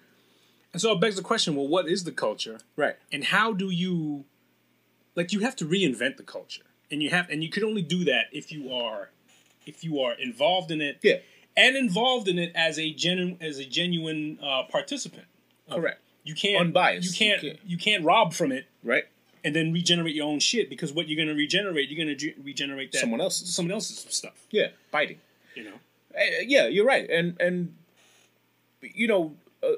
And so it begs the question: Well, what is the culture, right. and how do you, like, you have to reinvent the culture, and you have, and you can only do that if you are, if you are involved in it, Yeah, and involved in it as a genuine as a genuine uh, participant. correct. You can't Unbiased. You can't. You You can't. can't, rob from it Right. and then regenerate your own shit because what you're going to regenerate, you're going to ge- regenerate that Someone else's. someone else's stuff. Yeah, fighting. You know. Uh, yeah, you're right, and and you know uh,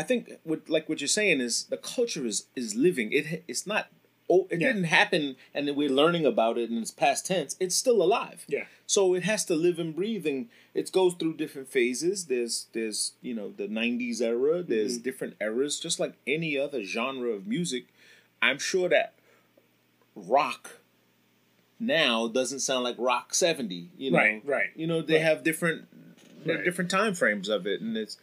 I think what like what you're saying is the culture is is living. It it's not. Oh, it Yeah. didn't happen, and then we're learning about it, and it's past tense. It's still alive. Yeah. So it has to live and breathe, and it goes through different phases. There's there's you know the '90s era. There's Mm-hmm. different eras, just like any other genre of music. I'm sure that rock now doesn't sound like rock 70 you know Right, right, you know they right. have different Right. different time frames of it and it's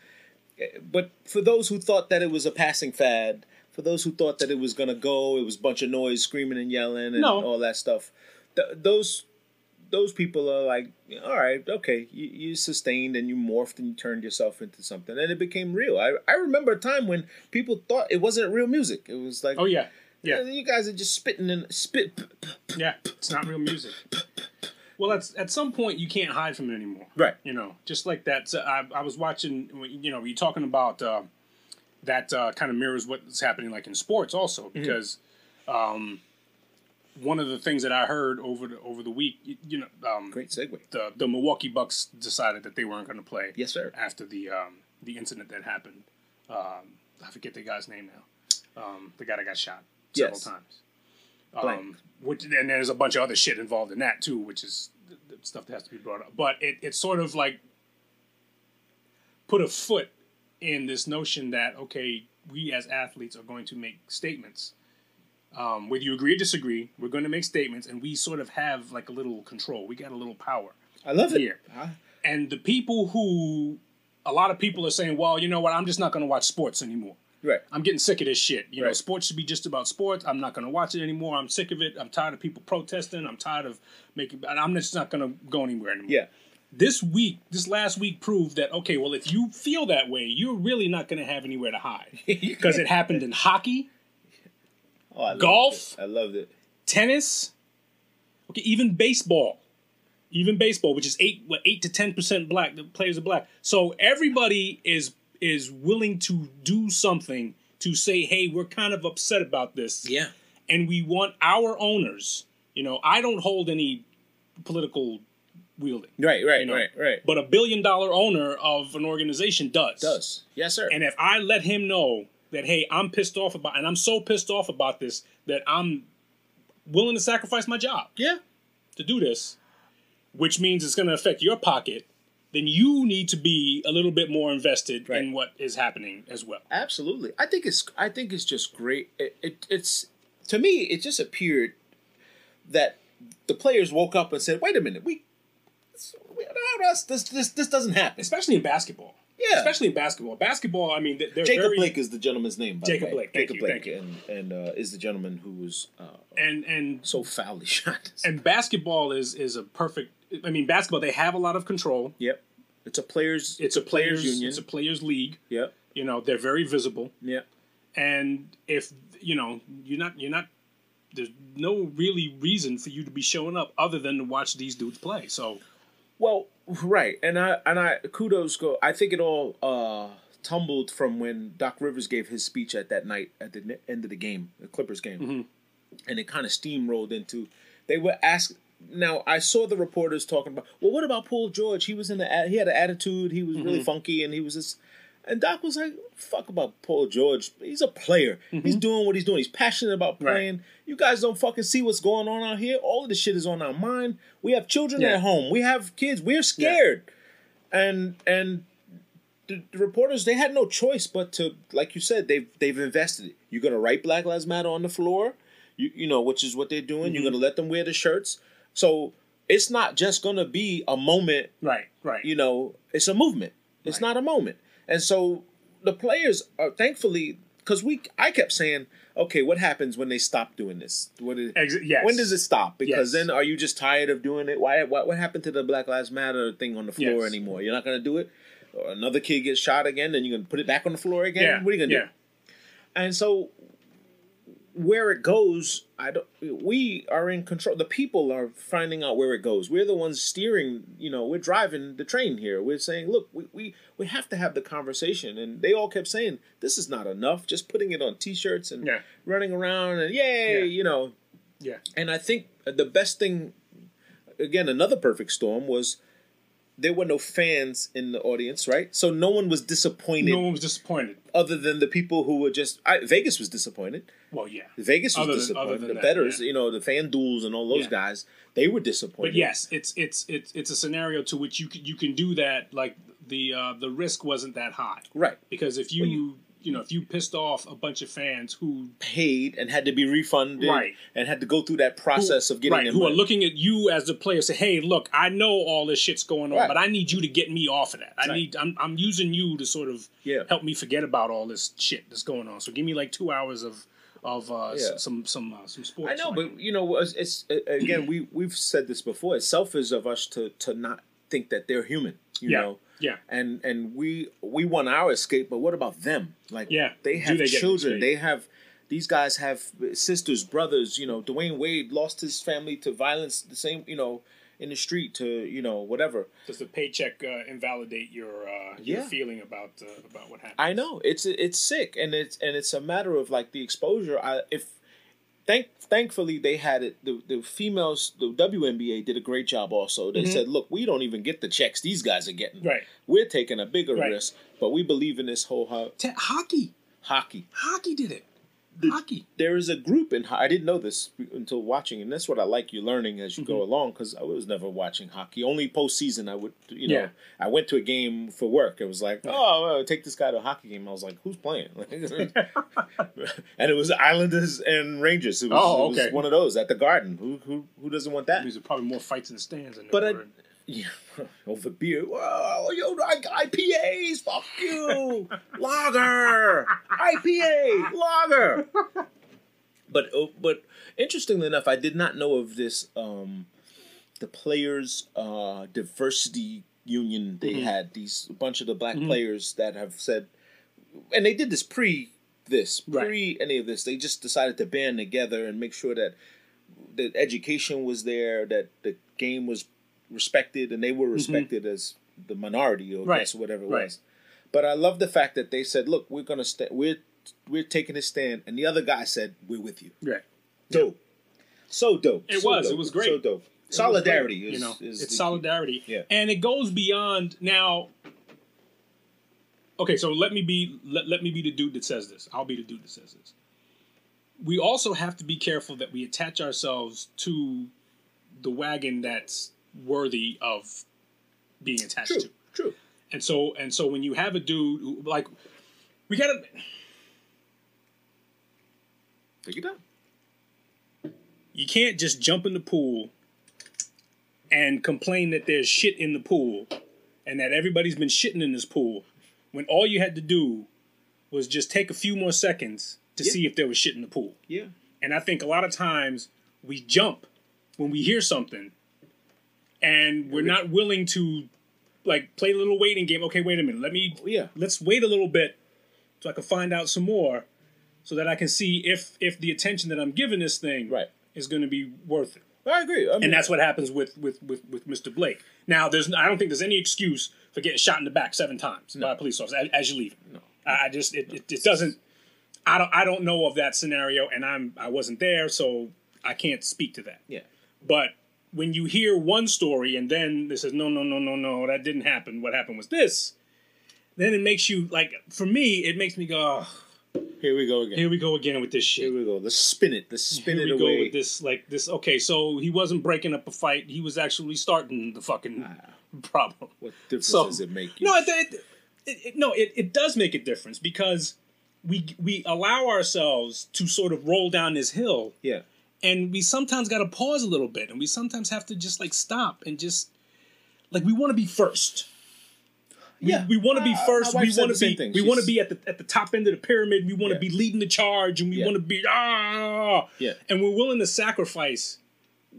but for those who thought that it was a passing fad for those who thought that it was gonna go it was a bunch of noise screaming and yelling and No. all that stuff th- those those people are like all right okay you, you sustained and you morphed and you turned yourself into something and it became real I, I remember a time when people thought it wasn't real music it was like Oh yeah. Yeah. you guys are just spitting and spit Yeah. It's not real music. Well, that's at some point you can't hide from it anymore. Right. You know, just like that. So I, I was watching. You know, you're talking about uh, that uh, kind of mirrors what's happening like in sports also because um, one of the things that I heard over the over the week, you, you know, um, great segue the the Milwaukee Bucks decided that they weren't going to play. Yes, sir. After the um, the incident that happened, um, I forget the guy's name now. Um, the guy that got shot several Yes. times. Um, which and there's a bunch of other shit involved in that too, which is stuff that has to be brought up. But it it's sort of like put a foot in this notion that okay, we as athletes are going to make statements. Um, whether you agree or disagree, we're going to make statements, and we sort of have like a little control. We got a little power I love it. here. And the people who, a lot of people are saying, well, you know what, I'm just not going to watch sports anymore. Right. I'm getting sick of this shit. You know, sports should be just about sports. I'm not going to watch it anymore. I'm sick of it. I'm tired of people protesting. I'm tired of making. And I'm just not going to go anywhere anymore. Yeah. This week, this last week proved that okay, well, if you feel that way, you're really not going to have anywhere to hide (laughs) because it happened in hockey, Oh, I loved Golf? it. I loved it. tennis, okay, even baseball, even baseball, which is eight what eight to ten percent black. The players are black, so everybody is is willing to do something to say, hey, we're kind of upset about this, Yeah. and we want our owners. You know, I don't hold any political wielding, Right. Right. You know, right. Right. but a billion dollar owner of an organization does. Does yes, sir. And if I let him know that, hey, I'm pissed off about, and I'm so pissed off about this that I'm willing to sacrifice my job. yeah. to do this, which means it's going to affect your pocket, then you need to be a little bit more invested Right. in what is happening as well. Absolutely. I think it's I think it's just great. It, it it's to me it just appeared that the players woke up and said, "Wait a minute, we, we this this this, doesn't happen." Especially in basketball. Yeah. Especially in basketball. Basketball, I mean, they're Jacob very, Blake is the gentleman's name. By Jacob the way. Blake, Jacob you, Blake, and and uh, is the gentleman who was uh, and and so foully (laughs) shot. and basketball is is a perfect. I mean, basketball they have a lot of control. yep, it's a players. It's a players union. It's a players league. yep, You know, they're very visible. Yeah. and if you know you're not you're not there's no really reason for you to be showing up other than to watch these dudes play so Well, right, and I and I kudos go. I think it all uh, tumbled from when Doc Rivers gave his speech at that night at the end of the game, the Clippers game, and it kind of steamrolled into. They were asked. Now I saw the reporters talking about. Well, what about Paul George? He was in the. He had an attitude. He was really mm-hmm. funky, and he was just. And Doc was like, "Fuck about Paul George. He's a player. He's mm-hmm. doing what he's doing. He's passionate about Right. playing. You guys don't fucking see what's going on out here. All of this shit is on our mind. We have children Yeah. at home. We have kids. We're scared." And and the, the reporters they had no choice but to, like you said, they've they've invested. You're gonna write Black Lives Matter on the floor, you you know, which is what they're doing. You're mm-hmm. gonna let them wear the shirts. So it's not just gonna be a moment right right you know, it's a movement. It's Right. not a moment. And so the players are thankfully because we I kept saying, okay, what happens when they stop doing this? What is, Ex- yes. when does it stop? Because Yes. then are you just tired of doing it? Why what what happened to the Black Lives Matter thing on the floor Yes. anymore? You're not gonna do it? Or another kid gets shot again, then you're gonna put it back on the floor again? yeah What are you gonna yeah. do? And so where it goes, I don't. We are in control. The people are finding out where it goes. We're the ones steering. You know, we're driving the train here. We're saying, look, we we, we have to have the conversation. And they all kept saying, this is not enough. Just putting it on T-shirts and Yeah. running around and yay, Yeah. you know. yeah And I think the best thing, again, another perfect storm was there were no fans in the audience, right? So no one was disappointed, no one was disappointed other than the people who were just. I, Vegas was disappointed. well yeah Vegas was Other than- disappointed. other than the that, betters, yeah. you know, the fan duels and all those Yeah. guys, they were disappointed. but yes it's it's it's it's a scenario to which you can you can do that like the uh the risk wasn't that high right. because if you Well, you, know if you pissed off a bunch of fans who Paid and had to be refunded, Right. And had to go through that process of getting right, them who are looking at you as the player say, "Hey, look, I know all this shit's going on, Right. but I need you to get me off of that. I Right. need I'm I'm using you to sort of Yeah. help me forget about all this shit that's going on. So give me like 2 hours of of uh s- some some uh, some sports. I know, so but you know, it's, it's again, we we've said this before. It's selfish of us to to not think that they're human. You Yeah. know, yeah. and and we we want our escape, but what about them? Like, Yeah. they have they children. They have these guys have sisters, brothers. You know, Dwyane Wade lost his family to violence. The same, you know, in the street to you know whatever. Does the paycheck uh, invalidate your uh your feeling about uh, about what happened? I know it's it's sick, and it's and it's a matter of like the exposure. I if thank thankfully they had it. The the females, the WNBA did a great job. Also, they mm-hmm. said, look, we don't even get the checks these guys are getting. Right. We're taking a bigger Right. risk, but we believe in this whole ho- Te- hockey. hockey. Hockey did it. The- hockey. There is a group in. I didn't know this until watching, and that's what I like you learning as you go Mm-hmm. along. Because I was never watching hockey. Only postseason, I would. You know, Yeah. I went to a game for work. It was like, oh, well, take this guy to a hockey game. I was like, who's playing? (laughs) (laughs) and it was Islanders and Rangers. It was, Oh, it was okay. one of those at the Garden. Who who who doesn't want that? There's probably more fights in the stands than But I, yeah, (laughs) over beer. Whoa, yo, like IPAs, fuck you, (laughs) lager, IPA, lager. But oh, but interestingly enough, I did not know of this. Um, the players' uh, diversity union they Mm-hmm. had these a bunch of the black players that have said, and they did this pre this Right. pre any of this. They just decided to band together and make sure that the education was there, that the game was respected, and they were respected as the minority or Mm-hmm. Right. whatever it Right. was. But I love the fact that they said, "Look, we're gonna stand. We're we're taking a stand," and the other guy said, "We're with you." right. Dope. So dope. It So was. It was great. So dope. It Solidarity great, is, you know, is it's the- solidarity. Yeah. And it goes beyond now. Okay, so let me be let, let me be the dude that says this. I'll be the dude that says this. We also have to be careful that we attach ourselves to the wagon that's worthy of being attached True. to. True. And so and so when you have a dude who, like we gotta Take it down. you can't just jump in the pool and complain that there's shit in the pool and that everybody's been shitting in this pool when all you had to do was just take a few more seconds to Yeah. see if there was shit in the pool. Yeah. And I think a lot of times we jump when we hear something and we're not willing to like play a little waiting game. Okay, wait a minute. Let me oh, Yeah. let's wait a little bit so I can find out some more so that I can see if if the attention that I'm giving this thing Right. is going to be worth it. I agree. I mean, And that's what happens with with with with Mr. Blake. Now, there's I don't think there's any excuse for getting shot in the back seven times by a police officer as, as you leave. No, I, I just it, it, it doesn't. I don't I don't know of that scenario, and I'm I wasn't there, so I can't speak to that. yeah. But when you hear one story and then this says no no no no no that didn't happen. What happened was this. Then it makes you like for me it makes me go oh, Here we go again. here we go again with this shit. Here we go. Let's spin it. Let's spin Here it we go with this like this. Okay, so he wasn't breaking up a fight. He was actually starting the fucking ah. problem. What difference So- does it make? No, it, it, it, it- no, it, it does make a difference because we we allow ourselves to sort of roll down this hill, Yeah. And we sometimes got to pause a little bit, and we sometimes have to just like stop and just like we want to be first. We, Yeah. we want to be Uh, first. We want to be. thing. We want to be at the at the top end of the pyramid. We want to Yeah. be leading the charge, and we Yeah. want to be ah. Yeah. And we're willing to sacrifice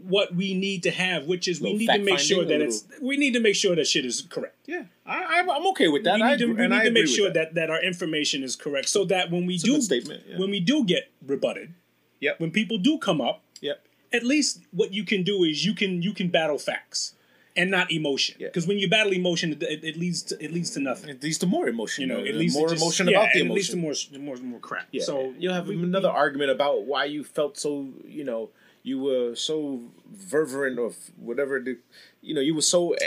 what we need to have, which is we need to make sure that it's. We need to make sure that shit is correct. Yeah. I, I'm, I'm okay with that. we I need to, we need to make sure that. that our information is correct, so that when we a do statement, yeah. when we do get rebutted, Yep. when people do come up, Yep. at least what you can do is you can you can battle facts and not emotion. Yeah. Because when you battle emotion, it, it leads to it leads to nothing. It leads to more emotion. You know, it leads more to just, emotion yeah, about the and it leads to more more more crap. Yeah. So you'll have we- another argument about why you felt so, you know, you were so fervent or whatever. The, you know, you were so uh,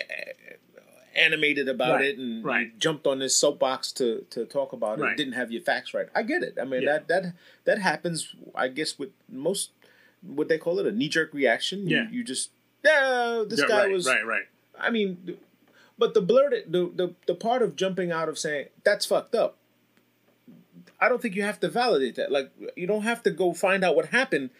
animated about Right, it and right. you jumped on this soapbox to to talk about it. Right. Didn't have your facts right. I get it. I mean Yeah. that that that happens. I guess with most what they call it a knee jerk reaction. You- Yeah. You, just yeah, this Yeah, guy was right, right. I mean, but the blurted the, the the part of jumping out of saying that's fucked up. I don't think you have to validate that. Like you don't have to go find out what happened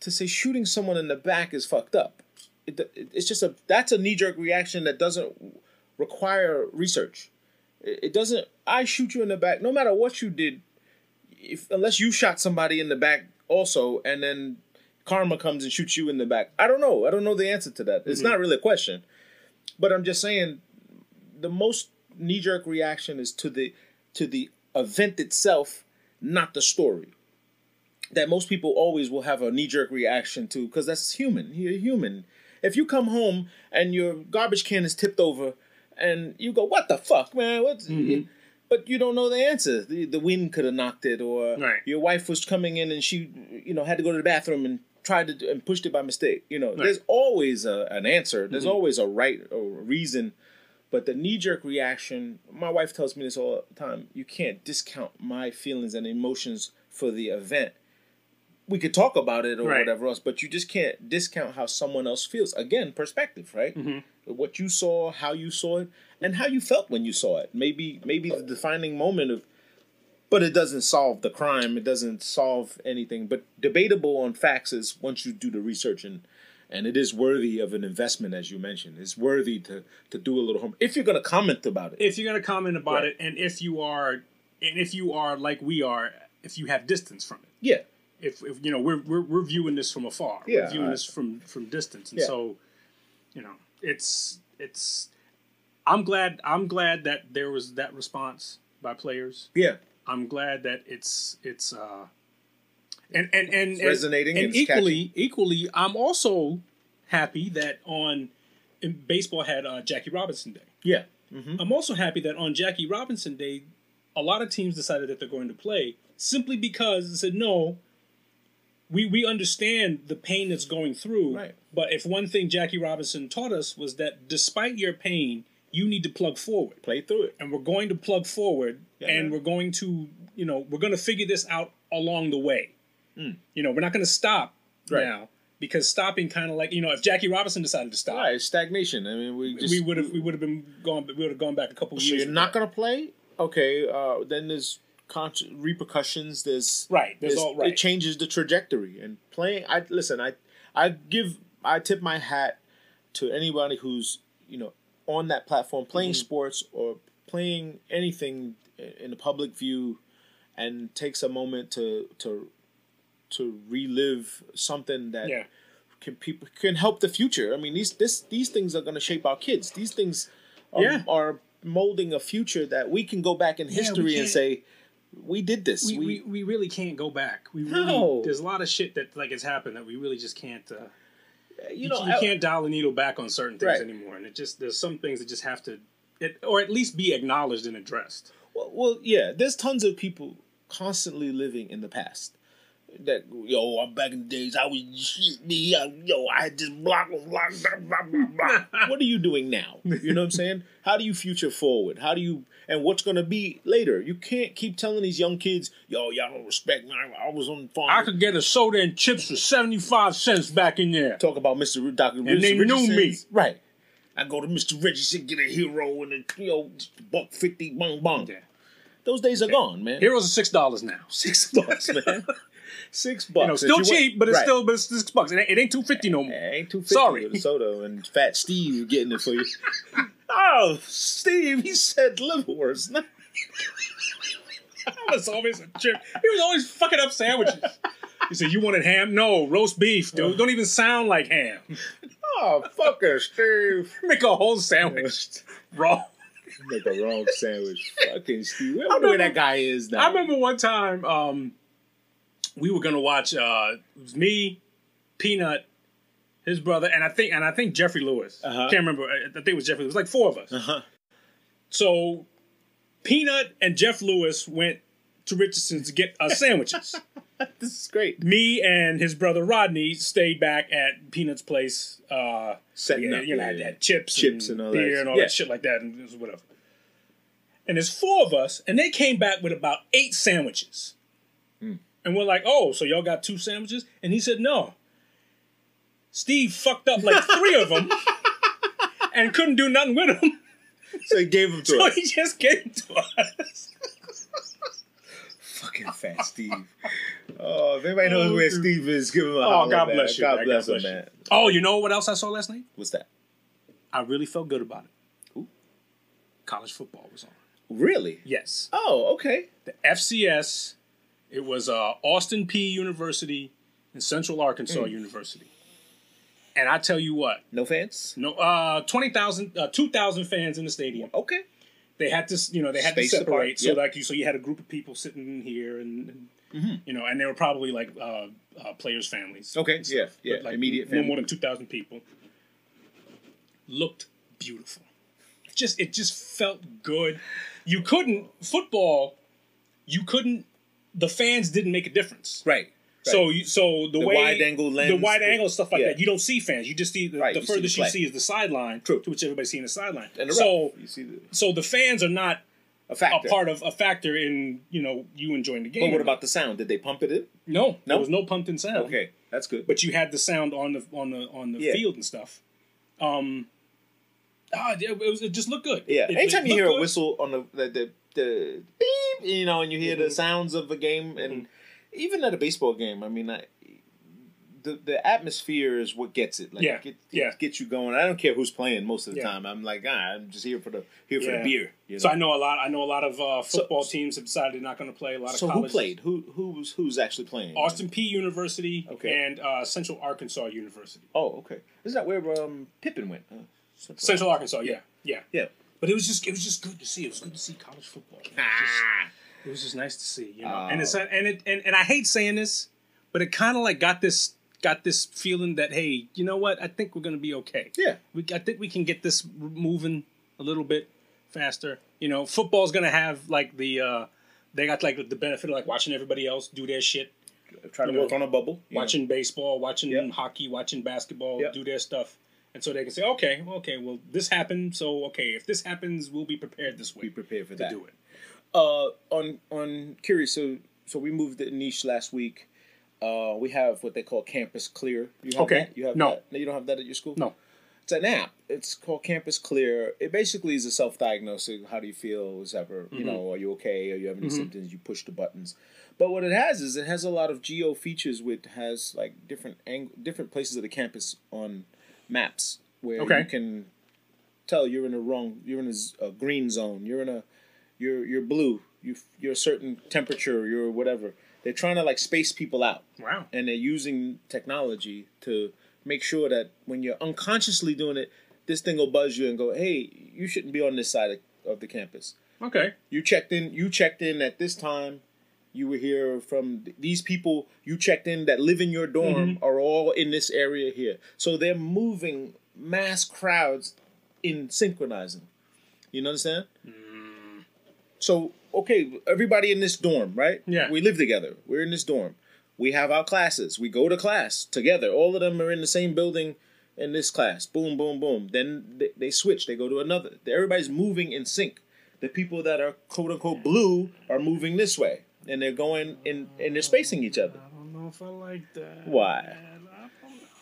to say shooting someone in the back is fucked up. It, it- it's just a that's a knee jerk reaction that doesn't require research. It, doesn't. I shoot you in the back, no matter what you did. If unless you shot somebody in the back also, and then karma comes and shoots you in the back. I don't know. I don't know the answer to that. It's mm-hmm. not really a question. But I'm just saying, the most knee jerk reaction is to the to the event itself, not the story. That most people always will have a knee jerk reaction to because that's human. You're human. If you come home and your garbage can is tipped over, and you go, "What the fuck, man? What's?" Mm-hmm. But you don't know the answer. The, the wind could have knocked it, or Right. your wife was coming in and she, you know, had to go to the bathroom and tried to and pushed it by mistake. You know, there's always a, an answer. There's mm-hmm. always a right or a reason. But the knee jerk reaction, my wife tells me this all the time. You can't discount my feelings and emotions for the event. We could talk about it or Right. whatever else, but you just can't discount how someone else feels. Again, perspective, right? Mm-hmm. What you saw, how you saw it, and how you felt when you saw it. Maybe, maybe the defining moment of but it doesn't solve the crime. It doesn't solve anything. But debatable on facts is once you do the research and and it is worthy of an investment, as you mentioned. It's worthy to to do a little home if you're going to comment about it. If you're gonna comment about Right. it, and if you are, and if you are like we are, if you have distance from it. yeah, if, if you know we're, we're we're viewing this from afar. Yeah, we're viewing I- this from from distance, and Yeah. so you know it's it's. I'm glad I'm glad that there was that response by players. yeah, I'm glad that it's it's uh and and and, and resonating and and equally equally I'm also happy that on baseball had uh, Jackie Robinson Day. yeah, I'm also happy that on Jackie Robinson Day, a lot of teams decided that they're going to play simply because they said no. We we understand the pain that's going through, Right. but if one thing Jackie Robinson taught us was that despite your pain, you need to plug forward, play through it. and we're going to plug forward, Yeah, and man. we're going to you know we're going to figure this out along the way. Hmm. You know, we're not going to stop Right. now. because stopping kind of like you know if Jackie Robinson decided to stop, Right, stagnation. I mean, we just we would have we would have been gone we would have gone back a couple So years. you're with not gonna play? Okay. Uh, then there's con- repercussions. There's right. There's It's- all right. It changes the trajectory. And playing, I listen. I I give I tip my hat to anybody who's you know on that platform playing Mm-hmm. sports or playing anything in the public view, and takes a moment to to to relive something that yeah. can people can help the future. I mean, these this these things are going to shape our kids. These things are, Yeah. are molding a future that we can go back in history and say we did this. We, we, we really can't go back. We really No. there's a lot of shit that like has happened that we really just can't. Uh, you you, know you I- can't dial the needle back on certain things Right. anymore, and it just there's some things that just have to, it, or at least be acknowledged and addressed. Well, well, yeah. There's tons of people constantly living in the past. That yo, I'm back in the days. I was shit me. I, yo, I had this block block. Blah, blah, blah, blah. (laughs) what are you doing now? You know what I'm saying? How do you future forward? How do you and what's gonna be later? You can't keep telling these young kids, yo, y'all don't respect me. I, I was on the farm. I could get a soda and chips for seventy five cents back in there. talk about Mr. R- Dr. And they knew me. right? I go to Mr. Richardson, get a hero, and a you know buck fifty, bong bong. Yeah. Those days are gone, man. Heroes are six dollars now. Six bucks, man. (laughs) Six bucks. You know, still cheap, want- but it's right. still but it's six bucks. It ain't, it ain't two fifty no more. It ain't too fifty Sorry. with a soda and Fat Steve getting it for you. (laughs) oh, Steve, he said liverwurst. (laughs) That was always a trip. He was always fucking up sandwiches. He said, "You wanted ham? No, roast beef, dude. Don't even sound like ham. oh, fucker, Steve. (laughs) Make a whole sandwich raw." Make a wrong sandwich. Fucking Steve. I wonder where that guy is now. I remember one time um, we were gonna watch. Uh, it was me, Peanut, his brother, and I think and I think Jeffrey Lewis. Uh-huh. Can't remember. I think it was Jeffrey. It was like four of us. Uh-huh. So Peanut and Jeff Lewis went to Richardson's to get us (laughs) sandwiches. This is great. me and his brother Rodney stayed back at Peanut's place. Uh, Setting yeah, up. you know, yeah, had, chips, Chips and, and all that beer shit. and all Yeah. that shit like that, and whatever. And there's four of us, and they came back with about eight sandwiches. Hmm. And we're like, "Oh, so y'all got two sandwiches?" And he said, "No." Steve fucked up like three of them, (laughs) and couldn't do nothing with them, So he gave them to (laughs) so us. So he just gave them to us. Fucking Fat Steve. Oh, if anybody knows oh, where Steve is, give him a Oh, God man. bless you, God man. bless God him, bless man. Oh, you know what else I saw last night? What's that? I really felt good about it. Who? College football was on. Really? Yes. Oh, okay. the FCS. It was uh, Austin Peay University and Central Arkansas University. And I tell you what, No fans? no, uh, 20,000, uh, 2,000 fans in the stadium. Okay. They had to, you know, they had Spaced to separate. apart, So yep. like you, so you had a group of people sitting in here, and, and Mm-hmm. you know, and they were probably like uh, uh, players' families. Okay, yeah, yeah, But, like immediate no family. more than 2,000 people. Looked beautiful. Just it just felt good. You couldn't football. You couldn't. The fans didn't make a difference. Right. So you, so the, The way wide-angle the wide the- angle stuff like yeah. that, you don't see fans. You just see the, Right, the you see the furthest you see is the sideline, True. to which everybody's seeing the sideline. And the so you see the, so the fans are not a a part of a factor in you know you enjoying the game. but what about the sound? Did they pump it in? no? No? There was no pumped in sound. Okay, that's good. but you had the sound on the on the on the Yeah. field and stuff. Um, ah, it, was, it just looked good. yeah, It- anytime it you hear looked a whistle on the the, the, the beep, you know, and you hear the sounds of a game, and even at a baseball game, I mean, I, the the atmosphere is what gets it. Like, Yeah, get, yeah. gets you going. I don't care who's playing most of the Yeah. time. I'm like, ah, I'm just here for the here for Yeah. the beer. You know? So I know a lot. I know a lot of uh, So- football teams have decided they're not going to play. A lot of So who played? Who who was who's actually playing? Austin Peay University Okay. and uh, Central Arkansas University. Oh, okay. Isn't that where um Pippen went? Uh, Central- Central Arkansas, yeah, yeah. Yeah. But it was just it was just good to see. It was good to see college football. It was Ah. just, it was just nice to see, you know. Oh. and it's and it and, and I hate saying this, but it kind of like got this got this feeling that hey, you know what? I think we're gonna be okay. Yeah. We I think we can get this moving a little bit faster. You know, football's gonna have like the uh they got like the benefit of like watching everybody else do their shit. Try to You know, work on a bubble. you know. watching baseball, watching Yep. hockey, watching basketball, Yep. do their stuff. And so they can say, okay, okay, well, this happened, so okay, if this happens, we'll be prepared this way Be prepared for to that. do it. Uh, on on curious. So so we moved the niche last week. Uh, we have what they call Campus Clear. You have Okay. that? You have No. that? No, you don't have that at your school. No. It's an app. It's called Campus Clear. It basically is a self-diagnosing. How do you feel? Whatever. You know, are you okay? Are you having any symptoms? You push the buttons. But what it has is it has a lot of geo features. Which has like different ang- different places of the campus on maps where Okay. you can tell you're in a wrong. You're in a green zone. You're in a you're you're blue. You you're a certain temperature. You're whatever. They're trying to like space people out Wow. and they're using technology to make sure that when you're unconsciously doing it, this thing will buzz you and go, "Hey, you shouldn't be on this side of, of the campus. Okay. You checked in. You checked in at this time. You were here from these people. You checked in that live in your dorm mm-hmm. are all in this area here. So they're moving mass crowds in synchronizing. You understand? Mm. So okay, everybody in this dorm, right? Yeah. We live together. We're in this dorm. We have our classes. We go to class together. All of them are in the same building in this class. Boom, boom, boom. Then they, they switch. They go to another. Everybody's moving in sync. The people that are quote unquote blue are moving this way, and they're going in and they're spacing each other. I don't know if I like that. Why?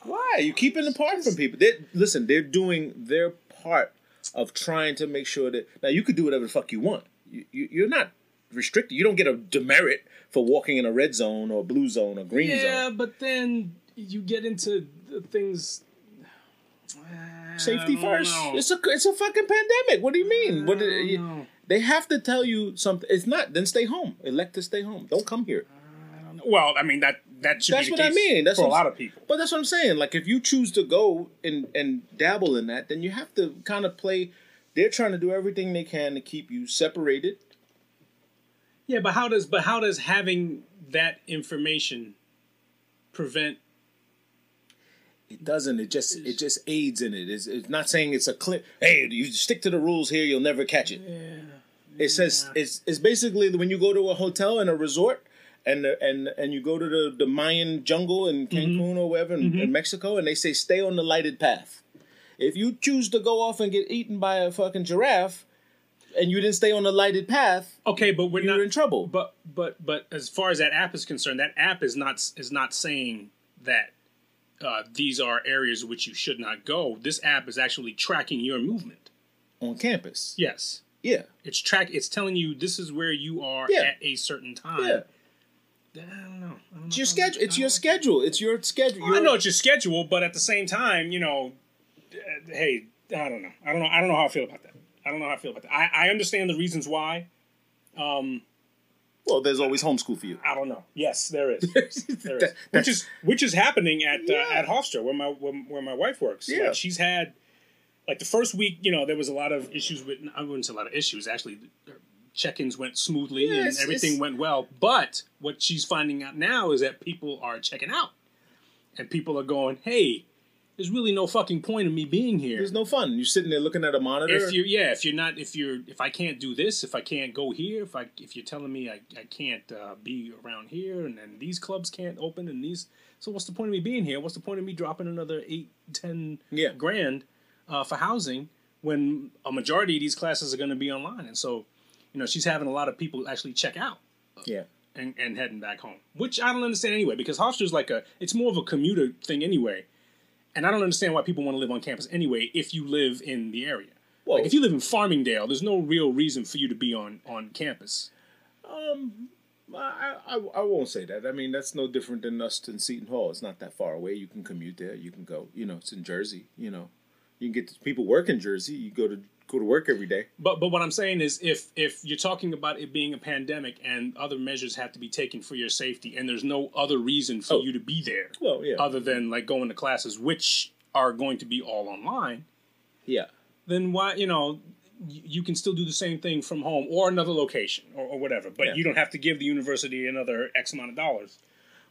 Why? You keeping apart from people. They listen. They're doing their part of trying to make sure that now you could do whatever the fuck you want. You, you you're not restricted. You don't get a demerit for walking in a red zone or blue zone or green Yeah, zone. but then you get into the things. Safety first. know. It's a it's a fucking pandemic. What do you mean? What do I don't you-. They have to tell you something. It's not. Then stay home. Elect to stay home. Don't come here. Well, I mean that that should That's be what the I case mean. That's for a lot of people. But that's what I'm saying. Like if you choose to go and and dabble in that, then you have to kind of play. They're trying to do everything they can to keep you separated. Yeah, but how does but how does having that information prevent? It doesn't. It just it just aids in it. It's, it's not saying it's a clip. Hey, you stick to the rules here, you'll never catch it. It says it's it's basically when you go to a hotel and a resort. And, and and you go to the, the Mayan jungle in Cancun or wherever in, in Mexico, and they say stay on the lighted path. If you choose to go off and get eaten by a fucking giraffe, and you didn't stay on the lighted path, Okay, but we're you're not in trouble. But but but as far as that app is concerned, that app is not is not saying that uh, these are areas which you should not go. This app is actually tracking your movement. on campus, Yes, yeah, it's track. It's telling you this is where you are Yeah. at a certain time. yeah. I don't know. I don't know It's your if schedule. It's your schedule. It's your schedule. Well, I know it's your schedule, but at the same time, you know, uh, hey, I don't know. I don't know. I don't know how I feel about that. I don't know how I feel about that. I, I understand the reasons why. Um, Well, there's always homeschool for you. I don't know. Yes, there is. (laughs) There is. Which is which is happening at Yeah. uh, at Hofstra where my where, where my wife works. Yeah. Like, she's had like the first week, you know, there was a lot of issues with I wouldn't say a lot of issues. Actually, check-ins went smoothly Yeah, and everything went well. But what she's finding out now is that people are checking out, and people are going, "Hey, there's really no fucking point in me being here." There's no fun. You're sitting there looking at a monitor. if you're yeah if you're not if you're if i can't do this if i can't go here if i if you're telling me i, I can't uh, be around here and then these clubs can't open and these so what's the point of me being here what's the point of me dropping another eight ten Yeah. grand uh, for housing when a majority of these classes are going to be online and so you know she's having a lot of people actually check out yeah, and, and heading back home which i don't understand anyway because hofstra's like a it's more of a commuter thing anyway and i don't understand why people want to live on campus anyway if you live in the area well, like if you live in Farmingdale, there's no real reason for you to be on on campus. um, I, I I won't say that. I mean, that's no different than us in Seton Hall. It's not that far away. You can commute there. You can go. You know, it's in Jersey. You know, you can get people work in Jersey. You go to go to work every day. But but what I'm saying is if if you're talking about it being a pandemic and other measures have to be taken for your safety and there's no other reason for Oh. you to be there Well, yeah, other than like going to classes which are going to be all online, yeah. then why you know you can still do the same thing from home or another location or, or whatever. But Yeah. you don't have to give the university another X amount of dollars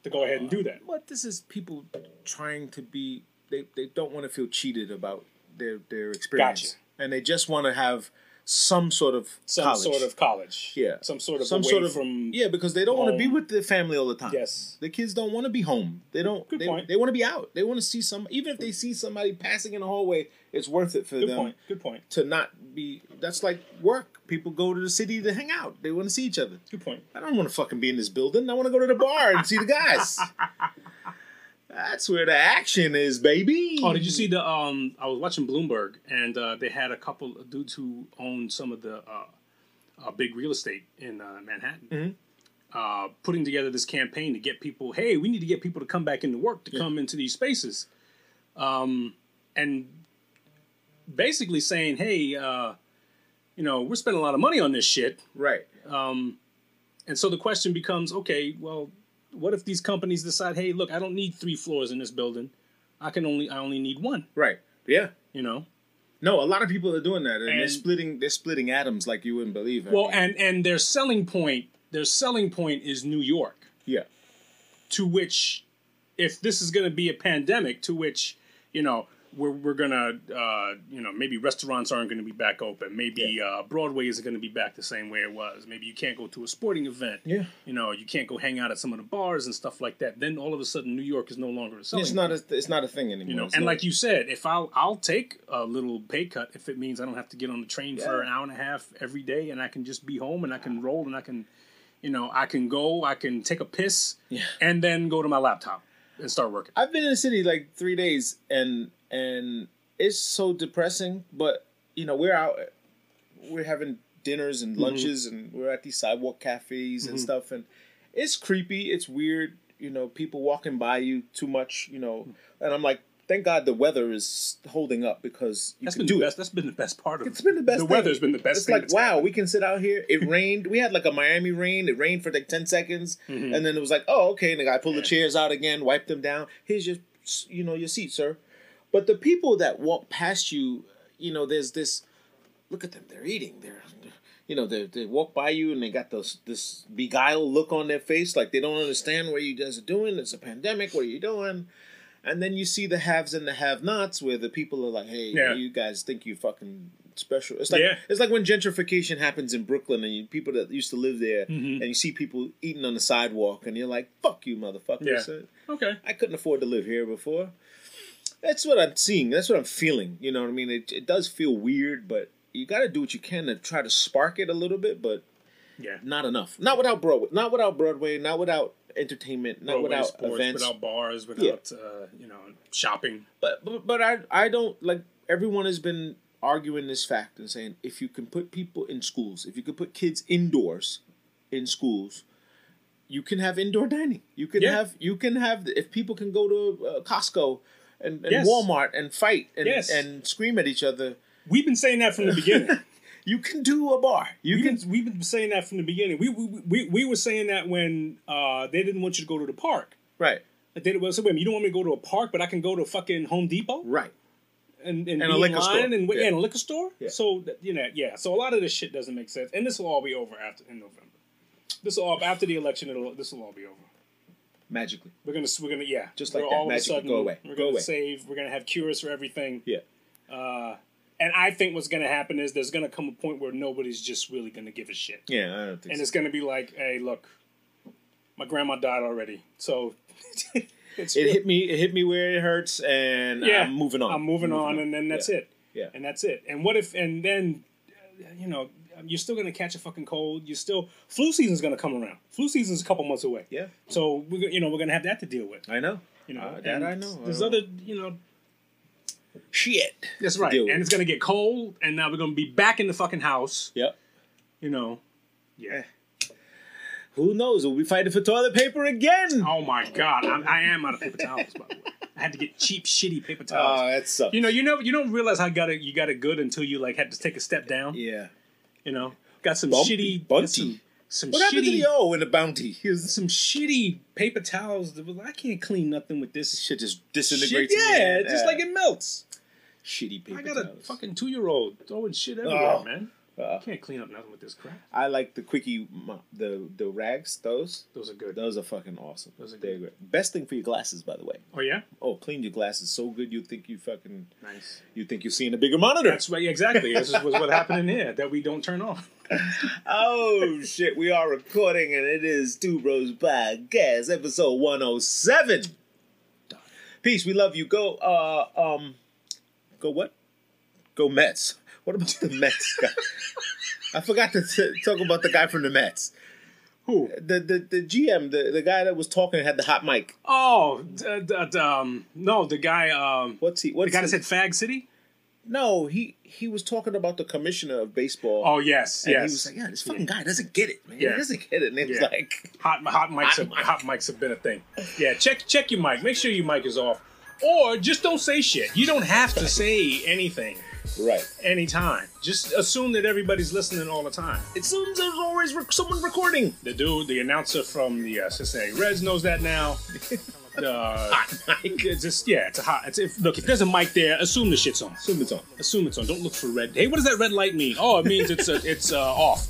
to go ahead and do that. But this is people trying to be. They they don't want to feel cheated about their their experience, Gotcha. and they just want to have some sort of some college. sort of college. Yeah. some sort of some sort of from yeah because they don't want to be with their family all the time. Yes. the kids don't want to be home. They don't. Good they, point. They want to be out. They want to see some. Even if they see somebody passing in the hallway, it's worth it for Good them point. Good point. to not be. That's like work. People go to the city to hang out. They want to see each other. Good point. I don't want to fucking be in this building. I want to go to the bar and see the guys. (laughs) That's where the action is, baby. Oh, did you see the? Um, I was watching Bloomberg, and uh, they had a couple of dudes who own some of the uh, uh, big real estate in uh, Manhattan, Mhm. uh, putting together this campaign to get people. Hey, we need to get people to come back into work to come into these spaces, um, and basically saying, hey, uh, you know, we're spending a lot of money on this shit. Right. Um, and so the question becomes, okay, well, what if these companies decide, hey, look, I don't need three floors in this building. I can only I only need one, Right. Yeah. you know? No, a lot of people are doing that, and, they're splitting. They're splitting atoms like you wouldn't believe. I Well, mean, and and their selling point, their selling point is New York, yeah, to which if this is going to be a pandemic, to which, you know, we're, we're gonna, uh, you know, maybe restaurants aren't gonna be back open. Maybe uh, Broadway isn't gonna be back the same way it was. Maybe you can't go to a sporting event. yeah. You know, you can't go hang out at some of the bars and stuff like that. Then all of a sudden, New York is no longer a selling. It's not a. It's not a thing anymore. you know, It's and not- like you said, if I'll I'll take a little pay cut if it means I don't have to get on the train for an hour and a half every day, and I can just be home and I can roll and I can, you know, I can go, I can take a piss, Yeah. and then go to my laptop and start working. I've been in the city like three days, and and it's so depressing. But you know, we're out, we're having dinners and mm-hmm. lunches, and we're at these sidewalk cafes and mm-hmm. stuff, and it's creepy. It's weird. You know, people walking by you too much. You know, mm. and I'm like, thank God the weather is holding up because you That's can been do the it. That's been the best part of it. It's been the best. The thing. weather's been the best. It's like wow, happened. we can sit out here. It rained. We had like a Miami rain. It rained for like ten seconds, Mm-hmm. and then it was like, oh, okay. And the guy pulled the chairs out again, wiped them down. Here's your, you know, your seat, sir. But the people that walk past you, you know, there's this. Look at them. They're eating. They're, you know, they they walk by you and they got this this beguiled look on their face, like they don't understand what you guys are doing. It's a pandemic. What are you doing? And then you see the haves and the have-nots, where the people are like, "Hey, Yeah. you guys think you fucking special." It's like Yeah. it's like when gentrification happens in Brooklyn, and you, people that used to live there, Mhm. and you see people eating on the sidewalk, and you're like, "Fuck you, motherfucker!" Yeah. So, Okay. I couldn't afford to live here before. That's what I'm seeing. That's what I'm feeling. You know what I mean? It, it does feel weird, but you got to do what you can to try to spark it a little bit, but Yeah. not enough. Not without Broadway. Not without Broadway. Not without entertainment. Not Broadway without sports, events. without bars, without uh, you know shopping. But, but but I I don't like everyone has been arguing this fact and saying if you can put people in schools, if you could put kids indoors in schools, you can have indoor dining. You can Yeah. have you can have if people can go to uh, Costco and, and Yes. Walmart and fight and Yes. and scream at each other. We've been saying that from the beginning. (laughs) You can do a bar. You we've, can been, we've been saying that from the beginning. We, we, we, we were saying that when uh, they didn't want you to go to the park. right They well, so wait minute, you don't want me to go to a park, but I can go to fucking Home Depot right. and and, And a liquor store. and Yeah. yeah, and a liquor store. Yeah. So you know, yeah. So a lot of this shit doesn't make sense, and this will all be over after in November. This will all after the election. It'll this will all be over. Magically. We're gonna we're gonna yeah. Just like that, all of a sudden go away. We're Go gonna away. save. We're gonna have cures for everything. Yeah. Uh, and I think what's gonna happen is there's gonna come a point where nobody's just really gonna give a shit. Yeah, I don't think and so. it's gonna be like, hey, look, my grandma died already, so (laughs) it's It hit me. It hit me where it hurts, and Yeah. I'm moving on. I'm moving on, and then that's Yeah. it. Yeah. and that's it. And what if? And then, you know, you're still gonna catch a fucking cold. You're still flu season's gonna come around. Flu season's a couple months away. Yeah, So we're you know we're gonna have that to deal with. I know. You know, Uh, that I know. There's other you know Shit. that's right, and it's gonna get cold, and now we're gonna be back in the fucking house. Yep. You know. Yeah. Who knows? We'll be fighting for toilet paper again. Oh my god, I'm, I am out of paper towels. By the way, I had to get cheap, shitty paper ah, towels. Oh, that sucks. You know, you know, you don't realize how got it. You got it good until you like had to take a step down. yeah. You know, got some Bumpy, shitty, bunty. got some, some What happened to the O in the bounty? (laughs) Some shitty paper towels. That was, I can't clean nothing with this shit just shit. disintegrates. in your Yeah, just like it melts. shitty paper I got a fucking two year old throwing shit everywhere, Oh. man. Uh, Can't clean up nothing with this crap. I like the quickie, the the rags. Those Those are good. those are fucking awesome. Those are They're good. great. Best thing for your glasses, by the way. Oh yeah, Oh, clean your glasses so good you think you fucking nice. you think you're seeing a bigger monitor. That's right. Exactly. This is was what happened in here that we don't turn off. (laughs) oh shit, we are recording and it is Two Bros Podcast, episode 107. Peace, we love you. Go uh um go what? Go Mets. What about the Mets guy? I forgot to t- talk about the guy from the Mets. Who? The the, the GM, the, the guy that was talking had the hot mic. Oh, d- d- d- um, no, the guy, um, What's he the what's guy that said Fag City. No, he he was talking about the commissioner of baseball. Oh yes, and yes. he was like, "Yeah, this fucking guy doesn't get it, man. Yeah. He doesn't get it." And it was Yeah. like, Hot hot mics Hot have, mic. hot mics have been a thing. Yeah, check check your mic. Make sure your mic is off, or just don't say shit. You don't have to say anything right. anytime. Just assume that everybody's listening all the time. It seems there's always someone recording. The dude, the announcer from the uh, Cincinnati Reds knows that now. (laughs) Uh, it's just yeah, it's a hot. It's, if, look, if there's a mic there, assume the shit's on. Assume it's on. Assume it's on. Don't look for red. Hey, what does that red light mean? Oh, it means it's uh, it's uh, off.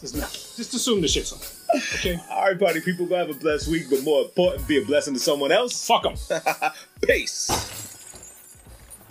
Just, just assume the shit's on. Okay. (laughs) All right, party people, go have a blessed week, but more important, be a blessing to someone else. Fuck them. (laughs) Peace.